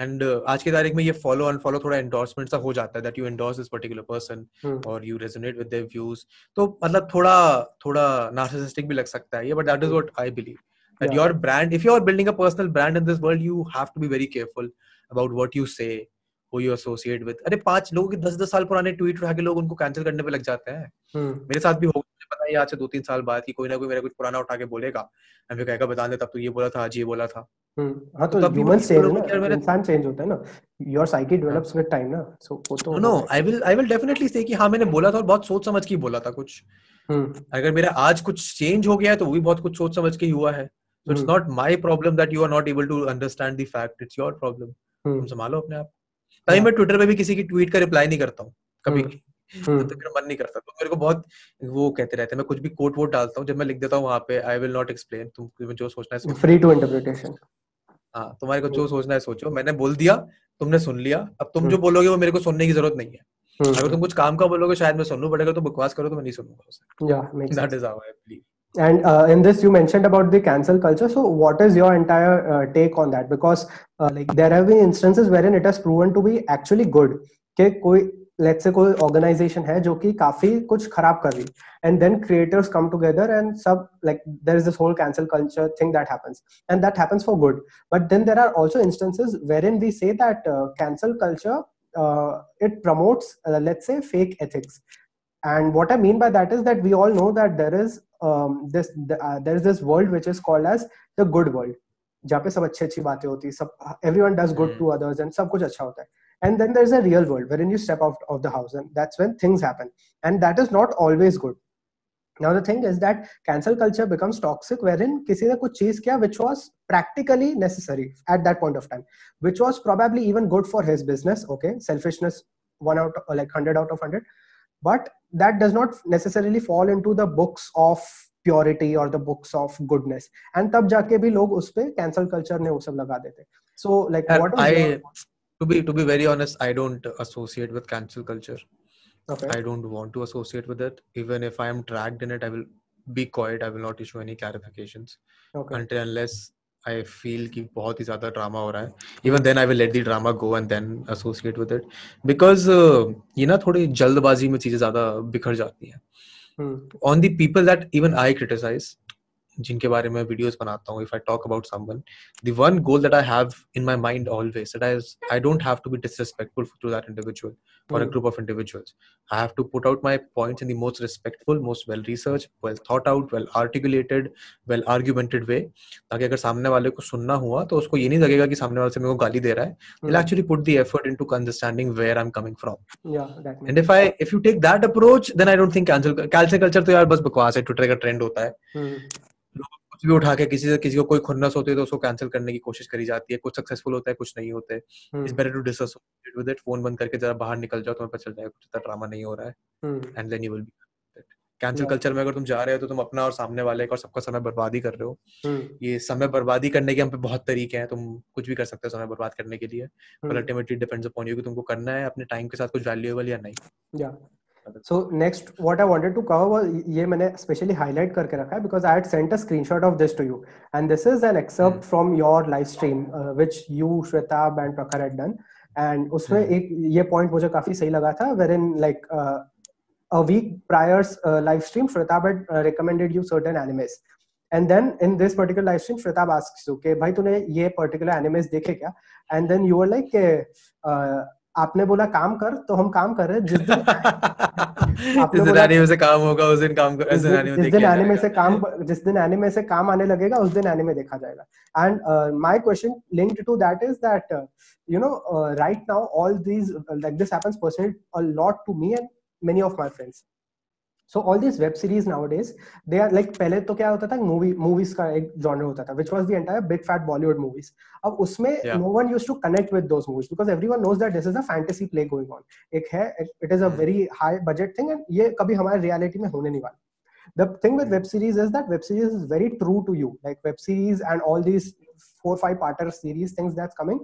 एंड uh, आज की तारीख में ये फॉलो अनफॉलो थोड़ा एंडोर्समेंट सा हो जाता है that you endorse this particular person और you resonate with their views तो मतलब थोड़ा थोड़ा नार्सिसिस्टिक भी लग सकता है ये but that is what I believe yeah. your brand if you are building a personal brand in this world you have to be very careful about what you say who you associate with. अरे पाँच लोगों के दस दस साल पुराने tweet उठा के लोग उनको कैंसिल करने पे लग जाते हैं। hmm. मेरे साथ भी हो मुझे पता है आज से दो तीन साल बाद कि कोई ना कोई मेरा कुछ पुराना उठा के बोलेगा। मैं फिर कहेगा बता दे तब तो ये बोला था आज ये बोला था। हाँ तो ह्यूमन चेंज ना। इंसान चेंज होता है ना। Your psyche develops with time ना। सो वो तो no I will I will definitely say कि हाँ मैंने बोला था और बहुत सोच समझ के बोला था कुछ। अगर मेरा आज कुछ चेंज हो गया है तो वो भी बहुत कुछ सोच समझ के हुआ है। So it's not my problem that you are not able to understand the fact it's your problem तुम संभालो अपने आप। ताकि मैं ट्विटर पे भी किसी की ट्वीट का रिप्लाई नहीं करता हूँ कभी तो मेरा मन नहीं करता। तो मेरे को बहुत वो कहते रहते हैं मैं कुछ भी कोट वोट डालता हूँ जब मैं लिख देता हूँ वहाँ पे आई विल नॉट एक्सप्लेन तुम जो सोचना है फ्री टू इंटरप्रिटेशन हाँ तुम्हारे को जो सोचना है सोचो। मैंने बोल दिया तुमने सुन लिया अब तुम जो हम्म। बोलोगे वो मेरे को सुनने की ज़रूरत नहीं है। हम्म, अगर तुम हम्म। कुछ काम का बोलोगे शायद मैं सुन लूँ बट अगर तुम बकवास करो तो मैं नहीं सुनूँगा that is how I believe and uh, in this you mentioned about the cancel culture so what is your entire uh, take on that because uh, like there have been instances wherein it has proven to be actually good कि कोई let's say कोई organisation है जो कि काफी कुछ खराब कर रही and then creators come together and सब like there is this whole cancel culture thing that happens and that happens for good but then there are also instances where we say that cancel culture it promotes let's say fake ethics and what i mean by that is that we all know that there is um, this the, uh, there is this world which is called as the good world जहाँ पे सब अच्छी अच्छी बातें होती सब everyone does good mm. to others and सब कुछ अच्छा होता है and then there's a real world wherein you step out of the house and that's when things happen and that is not always good now the thing is that cancel culture becomes toxic wherein kisi ne kuch cheez kiya which was practically necessary at that point of time which was probably even good for his business okay selfishness one out like 100 out of 100 but that does not necessarily fall into the books of purity or the books of goodness. And tab jaake bhi log us pe cancel culture ne wo sab laga so like what i to be to be very honest i don't associate with cancel culture. I don't want to associate with it. Even if i am dragged in it i will be quiet. I will not issue any clarifications until unless I feel कि बहुत ही ज़्यादा drama हो रहा है. Even then I will let the drama go and then associate with it because ये ना थोड़ी जल्दबाजी में चीज़ें ज़्यादा बिखर जाती हैं. On the people that even I criticise जिनके बारे में वीडियोस बनाता हूँ if I talk about someone the one goal that I have in my mind always that is I don't have to be disrespectful to that individual for a group of individuals I have to put out my points in the most respectful most well research well thought out well articulated well argumented way ताकि अगर सामने वाले को सुनना हुआ तो उसको ये नहीं लगेगा कि सामने वाले से मेरे को गाली दे रहा है। Will actually put the effort in understanding where I am coming from and if I if you take that approach then I don't think cancel culture तो यार बस बकवास है ट्विटर का ट्रेंड होता है. कुछ भी उठा के किसी से किसी को कोई खुन्नस होती है तो उसको कैंसिल करने की कोशिश करी जाती है। कुछ सक्सेसफुल होता है कुछ नहीं होते। It's better to dissociate with it phone बंद करके जरा बाहर निकल जाओ तुम्हें पता चल जाएगा कुछ इतना ड्रामा नहीं हो रहा है। And then you will be cancel culture में अगर तुम जा रहे हो तो तुम अपना और सामने वाले का और सबका समय बर्बादी कर रहे हो। hmm. ये समय बर्बादी करने के हम पे बहुत तरीके हैं तुम कुछ भी कर सकते हो समय बर्बाद करने के लिए। पर अल्टीमेटली डिपेंड्स अपॉन यू कि तुमको करना है अपने टाइम के साथ कुछ वैल्यूएबल या नहीं। या so next what I wanted to cover ये मैंने स्पेशली हाईलाइट करके रखा है because I had sent a screenshot of this to you and this is an excerpt from your live stream which you Shweta and Prakhar had done and उसमें hmm. एक ये point मुझे काफ़ी सही लगा था where in like a week prior live stream Shweta but recommended you certain animes and then in this particular live stream Shweta asks you के भाई तूने ये पर्टिकुलर एनिमेस देखे क्या? And then you are like आपने बोला काम कर तो हम काम कर रहे हैं। जिस दिन जिस दिन से काम होगा उस दिन काम कर जिस दिन जिस दिन एनिमे से काम जिस दिन एनिमे से काम आने लगेगा उस दिन एनिमे देखा जाएगा। And my question linked to that is that you know right now all these like this happens personally a lot to me and many of my friends. So all this web series nowadays they are like पहले तो क्या होता था movie movies का एक genre होता था which was the entire big fat Bollywood movies अब उसमें no one use to connect with those movies because everyone knows that this is a fantasy play going on एक है it is a very high budget thing and ये कभी हमारे reality में होने नहीं वाला। The thing with web series is that web series is very true to you. Like web series and all these four five parter series things that's coming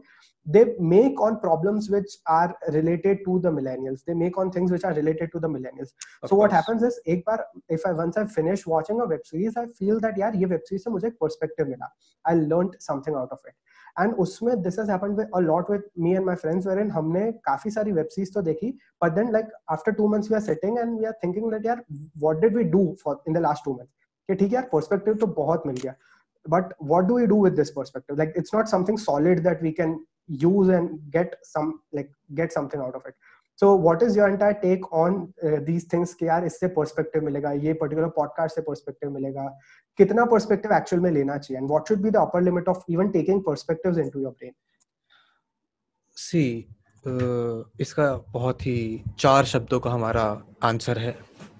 they make on problems which are related to the millennials they make on things which are related to the millennials of so course. what happens is ek bar if i once i finish watching a web series i feel that yaar ye web series se mujhe ek perspective mila i learned something out of it and उसमें this has happened with a lot with me and my friends where in हमने काफी सारी web series तो देखी but then like after two months we are sitting and we are thinking that यार what did we do for in the last two months कि ठीक है यार पर्सपेक्टिव तो बहुत मिल गया but what do we do with this perspective like it's not something solid that we can use and get some like get something out of it so what is your entire take on uh, these things कि यार इससे perspective मिलेगा ये particular podcast से perspective मिलेगा कितना perspective actual में लेना चाहिए and what should be the upper limit of even taking perspectives into your brain see इसका बहुत ही चार शब्दों का हमारा आंसर है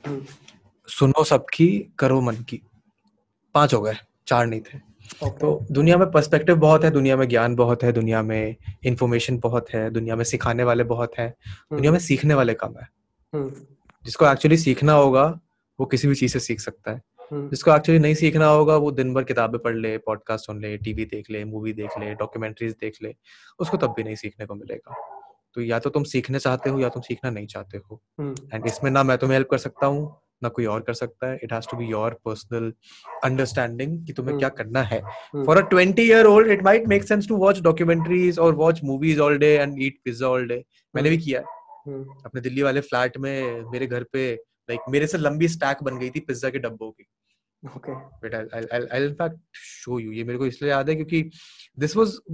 hmm. सुनो सबकी करो मन की पाँच हो गए चार नहीं थे। Okay. तो दुनिया में पर्सपेक्टिव बहुत है दुनिया में ज्ञान बहुत है दुनिया में इंफॉर्मेशन बहुत है दुनिया में सिखाने वाले बहुत है दुनिया में सीखने वाले कम है। जिसको एक्चुअली सीखना होगा वो किसी भी चीज़ से सीख सकता है। जिसको एक्चुअली नहीं सीखना होगा वो दिन भर किताबें पढ़ ले पॉडकास्ट सुन ले टीवी देख ले मूवी देख ले डॉक्यूमेंट्रीज देख ले उसको तब भी नहीं सीखने को मिलेगा। तो या तो तुम सीखने चाहते हो या तुम सीखना नहीं चाहते हो। एंड इसमें ना मैं तुम्हें हेल्प कर सकता हूँ ना कोई और कर सकता है। It has to be your personal understanding कि तुम्हें क्या करना है। For a 20 year old it might make sense to watch documentaries और watch movies all day and eat pizza all day मैंने भी किया। है अपने दिल्ली वाले फ्लैट में मेरे घर पे लाइक like, मेरे से लंबी स्टैक बन गई थी पिज्जा के डब्बों की। But I'll, I'll I'll in fact show you ये मेरे को इसलिए याद है क्योंकि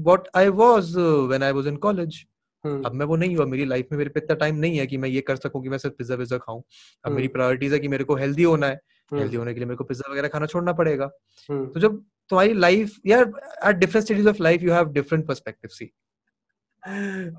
what I was uh, when I was in college हम्म। अब मैं वो नहीं हुआ मेरी लाइफ में मेरे पे इतना टाइम नहीं है कि मैं ये कर सकूँ कि मैं सिर्फ़ पिज्जा पिज्जा खाऊं। अब मेरी प्रायोरिटीज हम्म। है कि मेरे को हेल्दी होना है। हेल्दी हम्म। होने के लिए मेरे को पिज्जा वगैरह खाना छोड़ना पड़ेगा। तो जब तुम्हारी लाइफ यार at different stages of life you have different perspective see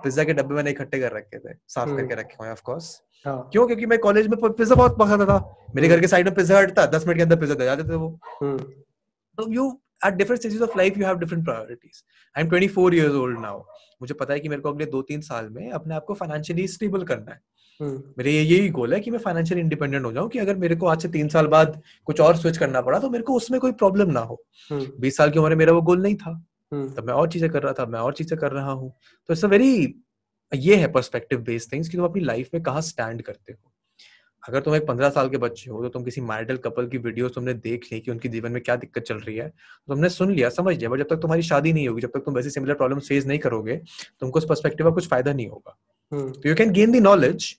pizza के डब्बे मैंने इकट्ठे कर रखे थे साफ़ करके रखे हुए ऑफ़ कोर्स क्यों? क्योंकि मैं कॉलेज में पिज्जा बहुत पसंद था मेरे घर के साइड में पिज्जा हट था दस मिनट के अंदर पिज्जा दे जाते थे वो। तो you at different stages of life you have different priorities. I'm 24 years old now. मुझे पता है कि मेरे को अगले दो तीन साल में अपने आप को फाइनेंशियली स्टेबल करना है। hmm. मेरे ये यही गोल है कि मैं फाइनेंशियली इंडिपेंडेंट हो जाऊँ कि अगर मेरे को आज से तीन साल बाद कुछ और स्विच करना पड़ा तो मेरे को उसमें कोई प्रॉब्लम ना हो। hmm. बीस साल की उम्र में मेरा वो गोल नहीं था। hmm. तब मैं और चीज़ें कर रहा था मैं और चीज़ें कर रहा हूँ। तो इट्स अ वेरी ये है पर्सपेक्टिव बेस्ड थिंग्स कि तुम अपनी लाइफ में कहाँ स्टैंड करते हो। अगर तुम एक पंद्रह साल के बच्चे हो तो तुम किसी मैरिटल कपल की वीडियो तुमने देख ली कि उनकी जीवन में क्या दिक्कत चल रही है तो तुमने सुन लिया समझ लिया। बट जब तक तुम्हारी शादी नहीं होगी जब तक तुम वैसे सिमिलर प्रॉब्लम फेस नहीं करोगे तुमको उस पर्सपेक्टिव का कुछ फ़ायदा नहीं होगा। तो you can gain the knowledge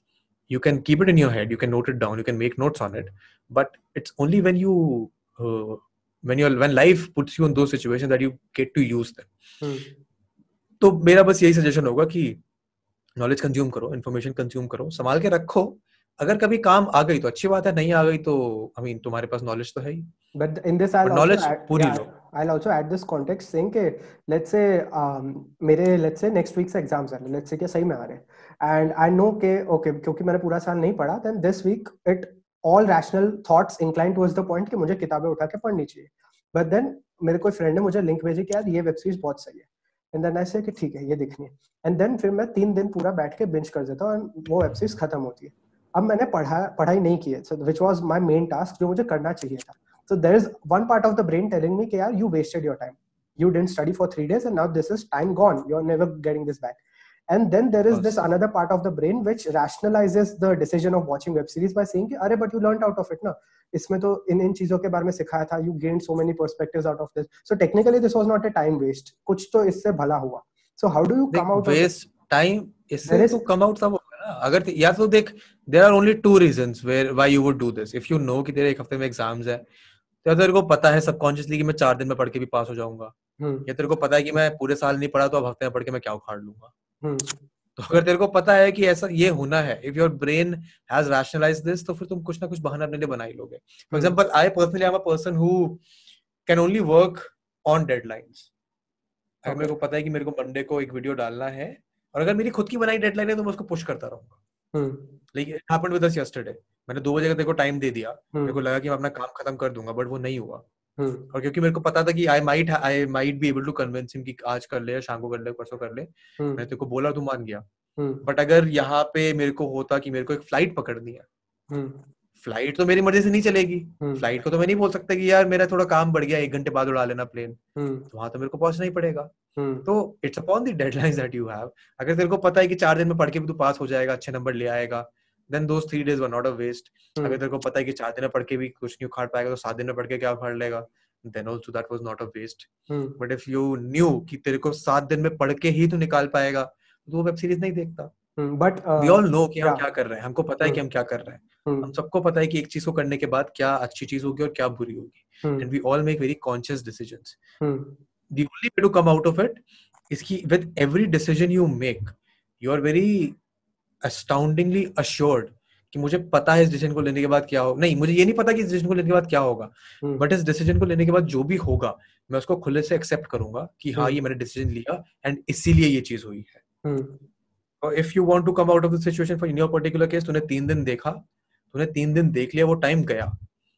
can keep it in your head you can note it down you can make notes on it but it's only when you uh, when you when life puts you in those situations that you get to use them. hmm. तो मेरा बस यही suggestion होगा कि knowledge consume करो information consume करो संभाल के रखो अगर कभी काम आ गई तो अच्छी बात है नहीं आ गई तो आई मीन तुम्हारे पास नॉलेज तो है ही। But in this i'll knowledge add, पूरी yeah, low. I'll also add this context saying कि let's say um, मेरे let's say next week से एग्ज़ाम्स हैं let's say कि सही में आ रहे हैं। And i know कि okay क्योंकि मैंने पूरा साल नहीं पढ़ा then this week it all rational thoughts inclined towards the point कि मुझे किताबें उठा के पढ़नी चाहिए। But then मेरे कोई फ्रेंड ने मुझे लिंक भेजी कि यार ये वेब सीरीज़ बहुत सही है। एंड देन आई से कि ठीक है ये देखनी है। एंड देन फिर मैं तीन दिन पूरा बैठ के बिंच कर देता हूँ एंड वो वेब सीरीज़ खत्म होती है। अब मैंने पढ़ा पढ़ाई नहीं की है so which was my main task जो मुझे करना चाहिए था। So there is one part of the brain telling me के यार you wasted your time you didn't study for three days and now this is time gone you are never getting this back and then there is this another part of the brain which rationalises the decision of watching web series by see अरे but you learn out of it ना। इसमें तो इन इन चीज़ों के बारे में सिखाया था। You gain so many perspective out of this so technically this was not a time waste कुछ तो इससे भला हुआ। So how do you come out time इससे तो कम आउट सब होगा ना? अगर या तो there are only two reason where why you would do this if you know कि तेरे एक हफ़्ते में एग्ज़ाम्स है तो तेरे को पता है सबकॉन्शियसली कि मैं चार दिन में पढ़ के भी पास हो जाऊँगा। हम्म। या तेरे को पता है कि मैं पूरे साल नहीं पढ़ा तो अब हफ़्ते में पढ़ के मैं क्या उखाड़ लूँगा। हम्म। तो अगर तेरे को पता है कि ऐसा ये होना है if your brain has rationalise this तो फिर तुम कुछ ना कुछ बहाना अपने लिए बना ही लोगे for example I personally am a person who can only work on deadlines अगर मेरे को पता है कि मेरे को मंडे को एक वीडियो डालना है और अगर मेरी खुद की बनाई डेडलाइन है तो मैं उसको पुश करता रहूँगा। लेकिन हैपेंड विद अस यस्टरडे मैंने दो बजे का देखो टाइम दे दिया। हम्म। मेरे को लगा कि मैं अपना काम खत्म कर दूँगा बट वो नहीं हुआ। हम्म। और क्योंकि मेरे को पता था कि I might I might be able to convince him कि आज कर ले शाम को कर ले परसों कर ले। मैं मैंने तेरे को बोला तू मान गया। बट अगर यहाँ पे मेरे को होता कि मेरे को एक फ़्लाइट पकड़नी है फ़्लाइट तो मेरी मर्ज़ी से नहीं चलेगी। हम्म, फ़्लाइट को तो मैं नहीं बोल सकता कि यार मेरा थोड़ा काम बढ़ गया एक घंटे बाद उड़ा लेना प्लेन हम्म, तो वहाँ तो मेरे को पहुँचना ही पड़ेगा। हम्म, तो it's upon the deadlines that you have अगर तेरे को पता है कि चार दिन में पढ़ के भी तू पास हो जाएगा अच्छे नंबर ले आएगा then those three days were not a waste हम्म, अगर तेरे को पता है कि चार दिन में पढ़ के भी कुछ नहीं उखाड़ पाएगा तो सात दिन में पढ़ के क्या उखाड़ लेगा? Then also that was not a waste hmm, but if you knew कि तेरे को सात दिन में पढ़ के ही तू निकाल पाएगा तो वो वेब सीरीज़ नहीं देखता। हम्म, but वी ऑल नो कि हम क्या कर रहे हैं। हमको पता है कि हम्म, हम क्या कर रहे हैं। हम्म, हम सबको पता है कि एक चीज़ को करने के बाद क्या अच्छी चीज़ होगी और क्या बुरी होगी। हम्म, and we all make very conscious decisions hmm, the only way to come out of it is कि with every decision you make you are very astoundingly assured कि मुझे पता है इस डिसीज़न को लेने के बाद क्या हो नहीं मुझे ये नहीं पता कि इस डिसीज़न को लेने के बाद क्या होगा। हम्म, बट इस डिसीज़न को लेने के बाद जो भी होगा मैं उसको खुले से एक्सेप्ट करूँगा कि हाँ हम्म। ये मैंने डिसीज़न लिया एंड इसीलिए ये चीज़ हुई है। हम्म, और if you want to come out of the situation for in your particular case तूने तीन दिन देखा तूने तीन दिन देख लिया वो टाइम गया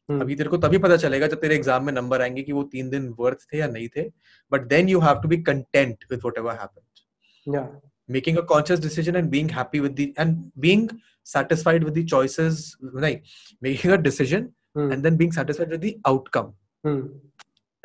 हम्म, अभी तेरे को तभी पता चलेगा जब तेरे एग्ज़ाम में नंबर आएँगे कि वो तीन दिन वर्थ थे या नहीं थे but then you have to be content with whatever happened making a conscious decision and being happy with the and being satisfied with the choices like making a decision hmm. and then being satisfied with the outcome हम्म.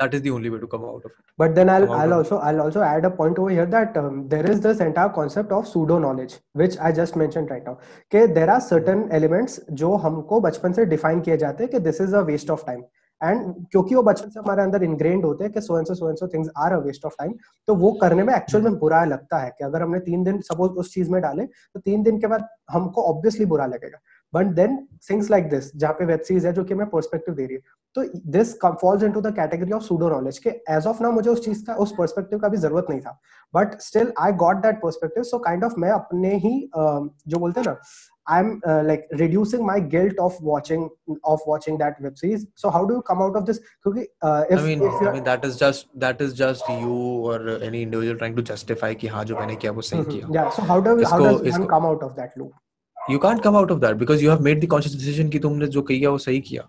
That is the only way to come out of it but then i'll i'll also i'll also add a point over here that um, there is this entire concept of pseudo knowledge which i just mentioned right now कि there are certain elements जो हमको बचपन से define किए जाते हैं कि this is a waste of time and क्योंकि वो बचपन से हमारे अंदर इनग्रेन्ड होते हैं कि so and so and so things are a waste of time तो वो करने में एक्चुअल में बुरा लगता है कि अगर हमने तीन दिन सपोज़ उस चीज़ में डाले तो तीन दिन के बाद हमको ऑब्वियसली बुरा लगेगा but then things like this जहाँ पे वेब सीरीज़ है जो कि मैं पर्सपेक्टिव दे रही है तो this falls into the category of pseudo knowledge के एज ऑफ़ नाउ मुझे उस चीज़ का उस पर्सपेक्टिव का भी ज़रूरत नहीं था but still I got that perspective so kind of मैं अपने ही uh, जो बोलते हैं ना I'm uh, like reducing my guilt of watching of watching that web series. So how do you come out of this? Because uh, if, i mean if i you're, mean that is just that is just you or any individual trying to justify कि हाँ जो मैंने किया वो सही Mhm. किया yeah, so how do how इसको- does one इसको- come out of loop? you can't come out of that because you have made the conscious कि तुमने जो किया वो सही किया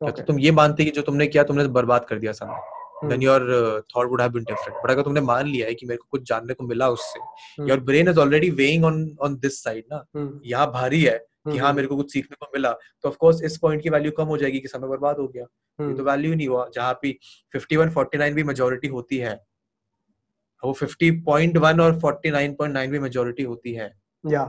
Okay. तो तुम ये मानते कि जो तुमने किया तुमने बर्बाद कर दिया समय Hmm. then your uh, thought would have been different but अगर तुमने मान लिया है कि मेरे को कुछ जानने को मिला उससे Hmm. your brain is already weighing on on this side ना Hmm. यहाँ भारी है कि Hmm. हाँ मेरे को कुछ सीखने को मिला तो ऑफ़ कोर्स इस पॉइंट की वैल्यू कम हो जाएगी कि समय बर्बाद हो गया ये Hmm. तो वैल्यू नहीं हुआ जहाँ पे 51 49 भी मेजोरिटी होती है वो 50.1 और 49.9 भी मेजोरिटी होती है Yeah.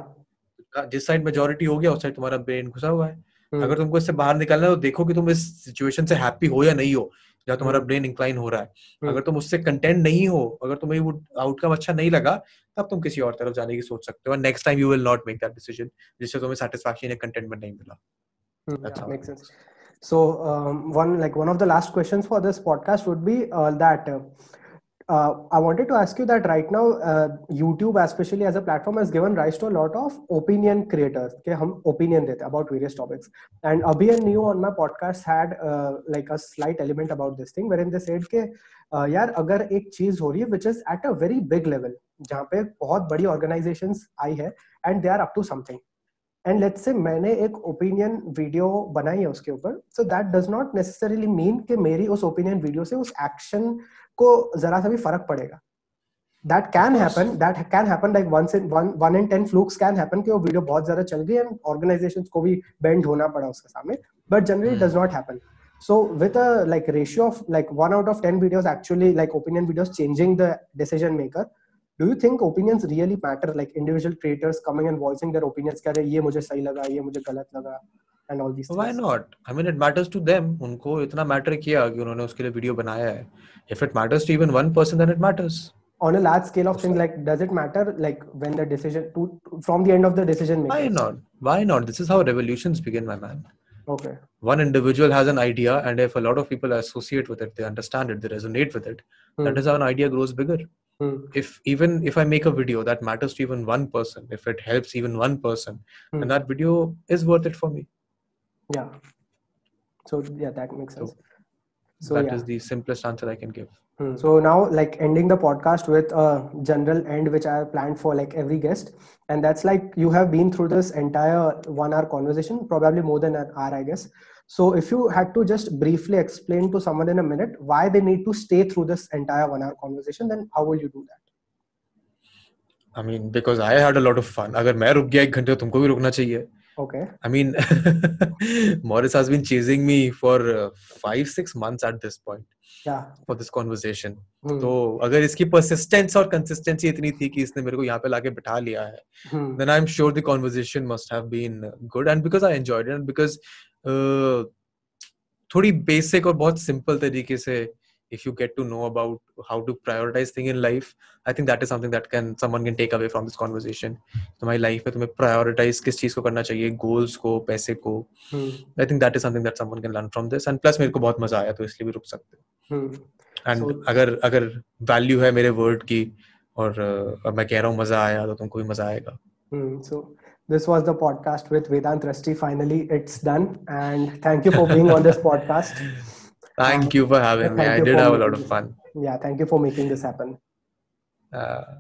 जिस साइड मेजोरिटी हो गया उस साइड तुम्हारा ब्रेन घुसा हुआ है Hmm. अगर तुमको इससे बाहर निकलना है तो देखो कि तुम इस सिचुएशन से हैप्पी हो या नहीं हो जहाँ तुम्हारा हम्म। ब्रेन इंक्लाइन हो रहा है हम्म। अगर तुम उससे कंटेंट नहीं हो अगर तुम्हें वो आउटकम अच्छा नहीं लगा तब तुम किसी और तरफ़ जाने की सोच सकते हो next time you will not make that decision जिससे तुम्हें सेटिस्फैक्शन या कंटेंटमेंट नहीं मिला. So um, one like one of the last questions for this podcast would be uh, that uh, uh, I wanted to ask you that right now uh, YouTube, especially as a platform, has given rise to a lot of opinion creators. Okay, हम opinion देते हैं about various topics. And Abhi and Neo on my podcast had uh, like a slight element about this thing, wherein they said कि uh, यार अगर एक चीज हो रही है which is at a very big level, जहाँ पे बहुत बड़ी organizations आई है and they are up to something. And let's say मैंने एक ओपिनियन वीडियो बनाई है उसके ऊपर so that does not necessarily mean कि मेरी उस ओपिनियन वीडियो से उस एक्शन को जरा सा भी फ़र्क पड़ेगा। That can happen that can happen like one in one one in ten flukes can happen कि वो वीडियो बहुत ज़्यादा चल गई एंड ऑर्गेनाइजेशन को भी बेंड होना पड़ा उसके सामने but generally. Does not happen so with a like ratio of like one out of 10 videos actually like opinion videos changing the decision maker do you think opinions really matter? Like individual creators coming and voicing their opinions kare ye mujhe sahi laga ye mujhe galat laga and all these why things? not? I mean it matters to them. Unko itna matter kiya ki unhone uske liye video banaya hai. If it matters to even one person then it matters. On a large scale of things like does it matter like when the decision to from the end of the decision maker why not? Why not? This is how revolutions begin my man. Okay. One individual has an idea and if a lot of people associate with it they understand it they resonate with it hmm. that is how an idea grows bigger. Hmm. if even if i make a video that matters to even one person if it helps even one person Hmm. then that video is worth it for me yeah so yeah that makes sense so That yeah is the simplest answer i can give Hmm. So now, like ending the podcast with a general end, which I have planned for like every guest, and that's like you have been through this entire one-hour conversation, probably more than an hour, I guess. So if you had to just briefly explain to someone in a minute why they need to stay through this entire one-hour conversation, then how will you do that? i mean because i had a lot of fun अगर मैं रुक गया एक घंटे तो तुमको भी रुकना चाहिए Okay. I mean, Morris has been chasing me for uh, five, six months at this point Yeah. for this conversation. Hmm. तो अगर इसकी persistence और consistency इतनी थी कि इसने मेरे को यहाँ पे लाके बिठा लिया है, Hmm. then I'm sure the conversation must have been good. And because I enjoyed it, and because uh, थोड़ी बेसिक और बहुत सिंपल तरीके से if you get to know about how to prioritise thing in life I think that is something that can someone can take away from this conversation तुम्हारी life में तुम्हें prioritise किस चीज़ को करना चाहिए गोल्स को पैसे को। I think that is something that someone can learn from this and plus मेरे को बहुत मज़ा आया तो इसलिए भी रुक सकते एंड हम्म। अगर अगर वैल्यू है मेरे वर्ड की और मैं कह रहा हूँ मज़ा आया तो तुमको भी मज़ा आएगा। hmm. this was the podcast with Vedant Rusty. Finally, it's done. And thank you for being on this podcast. Thank you for having me. I did have a lot of fun. Yeah, thank you for making this happen. Uh,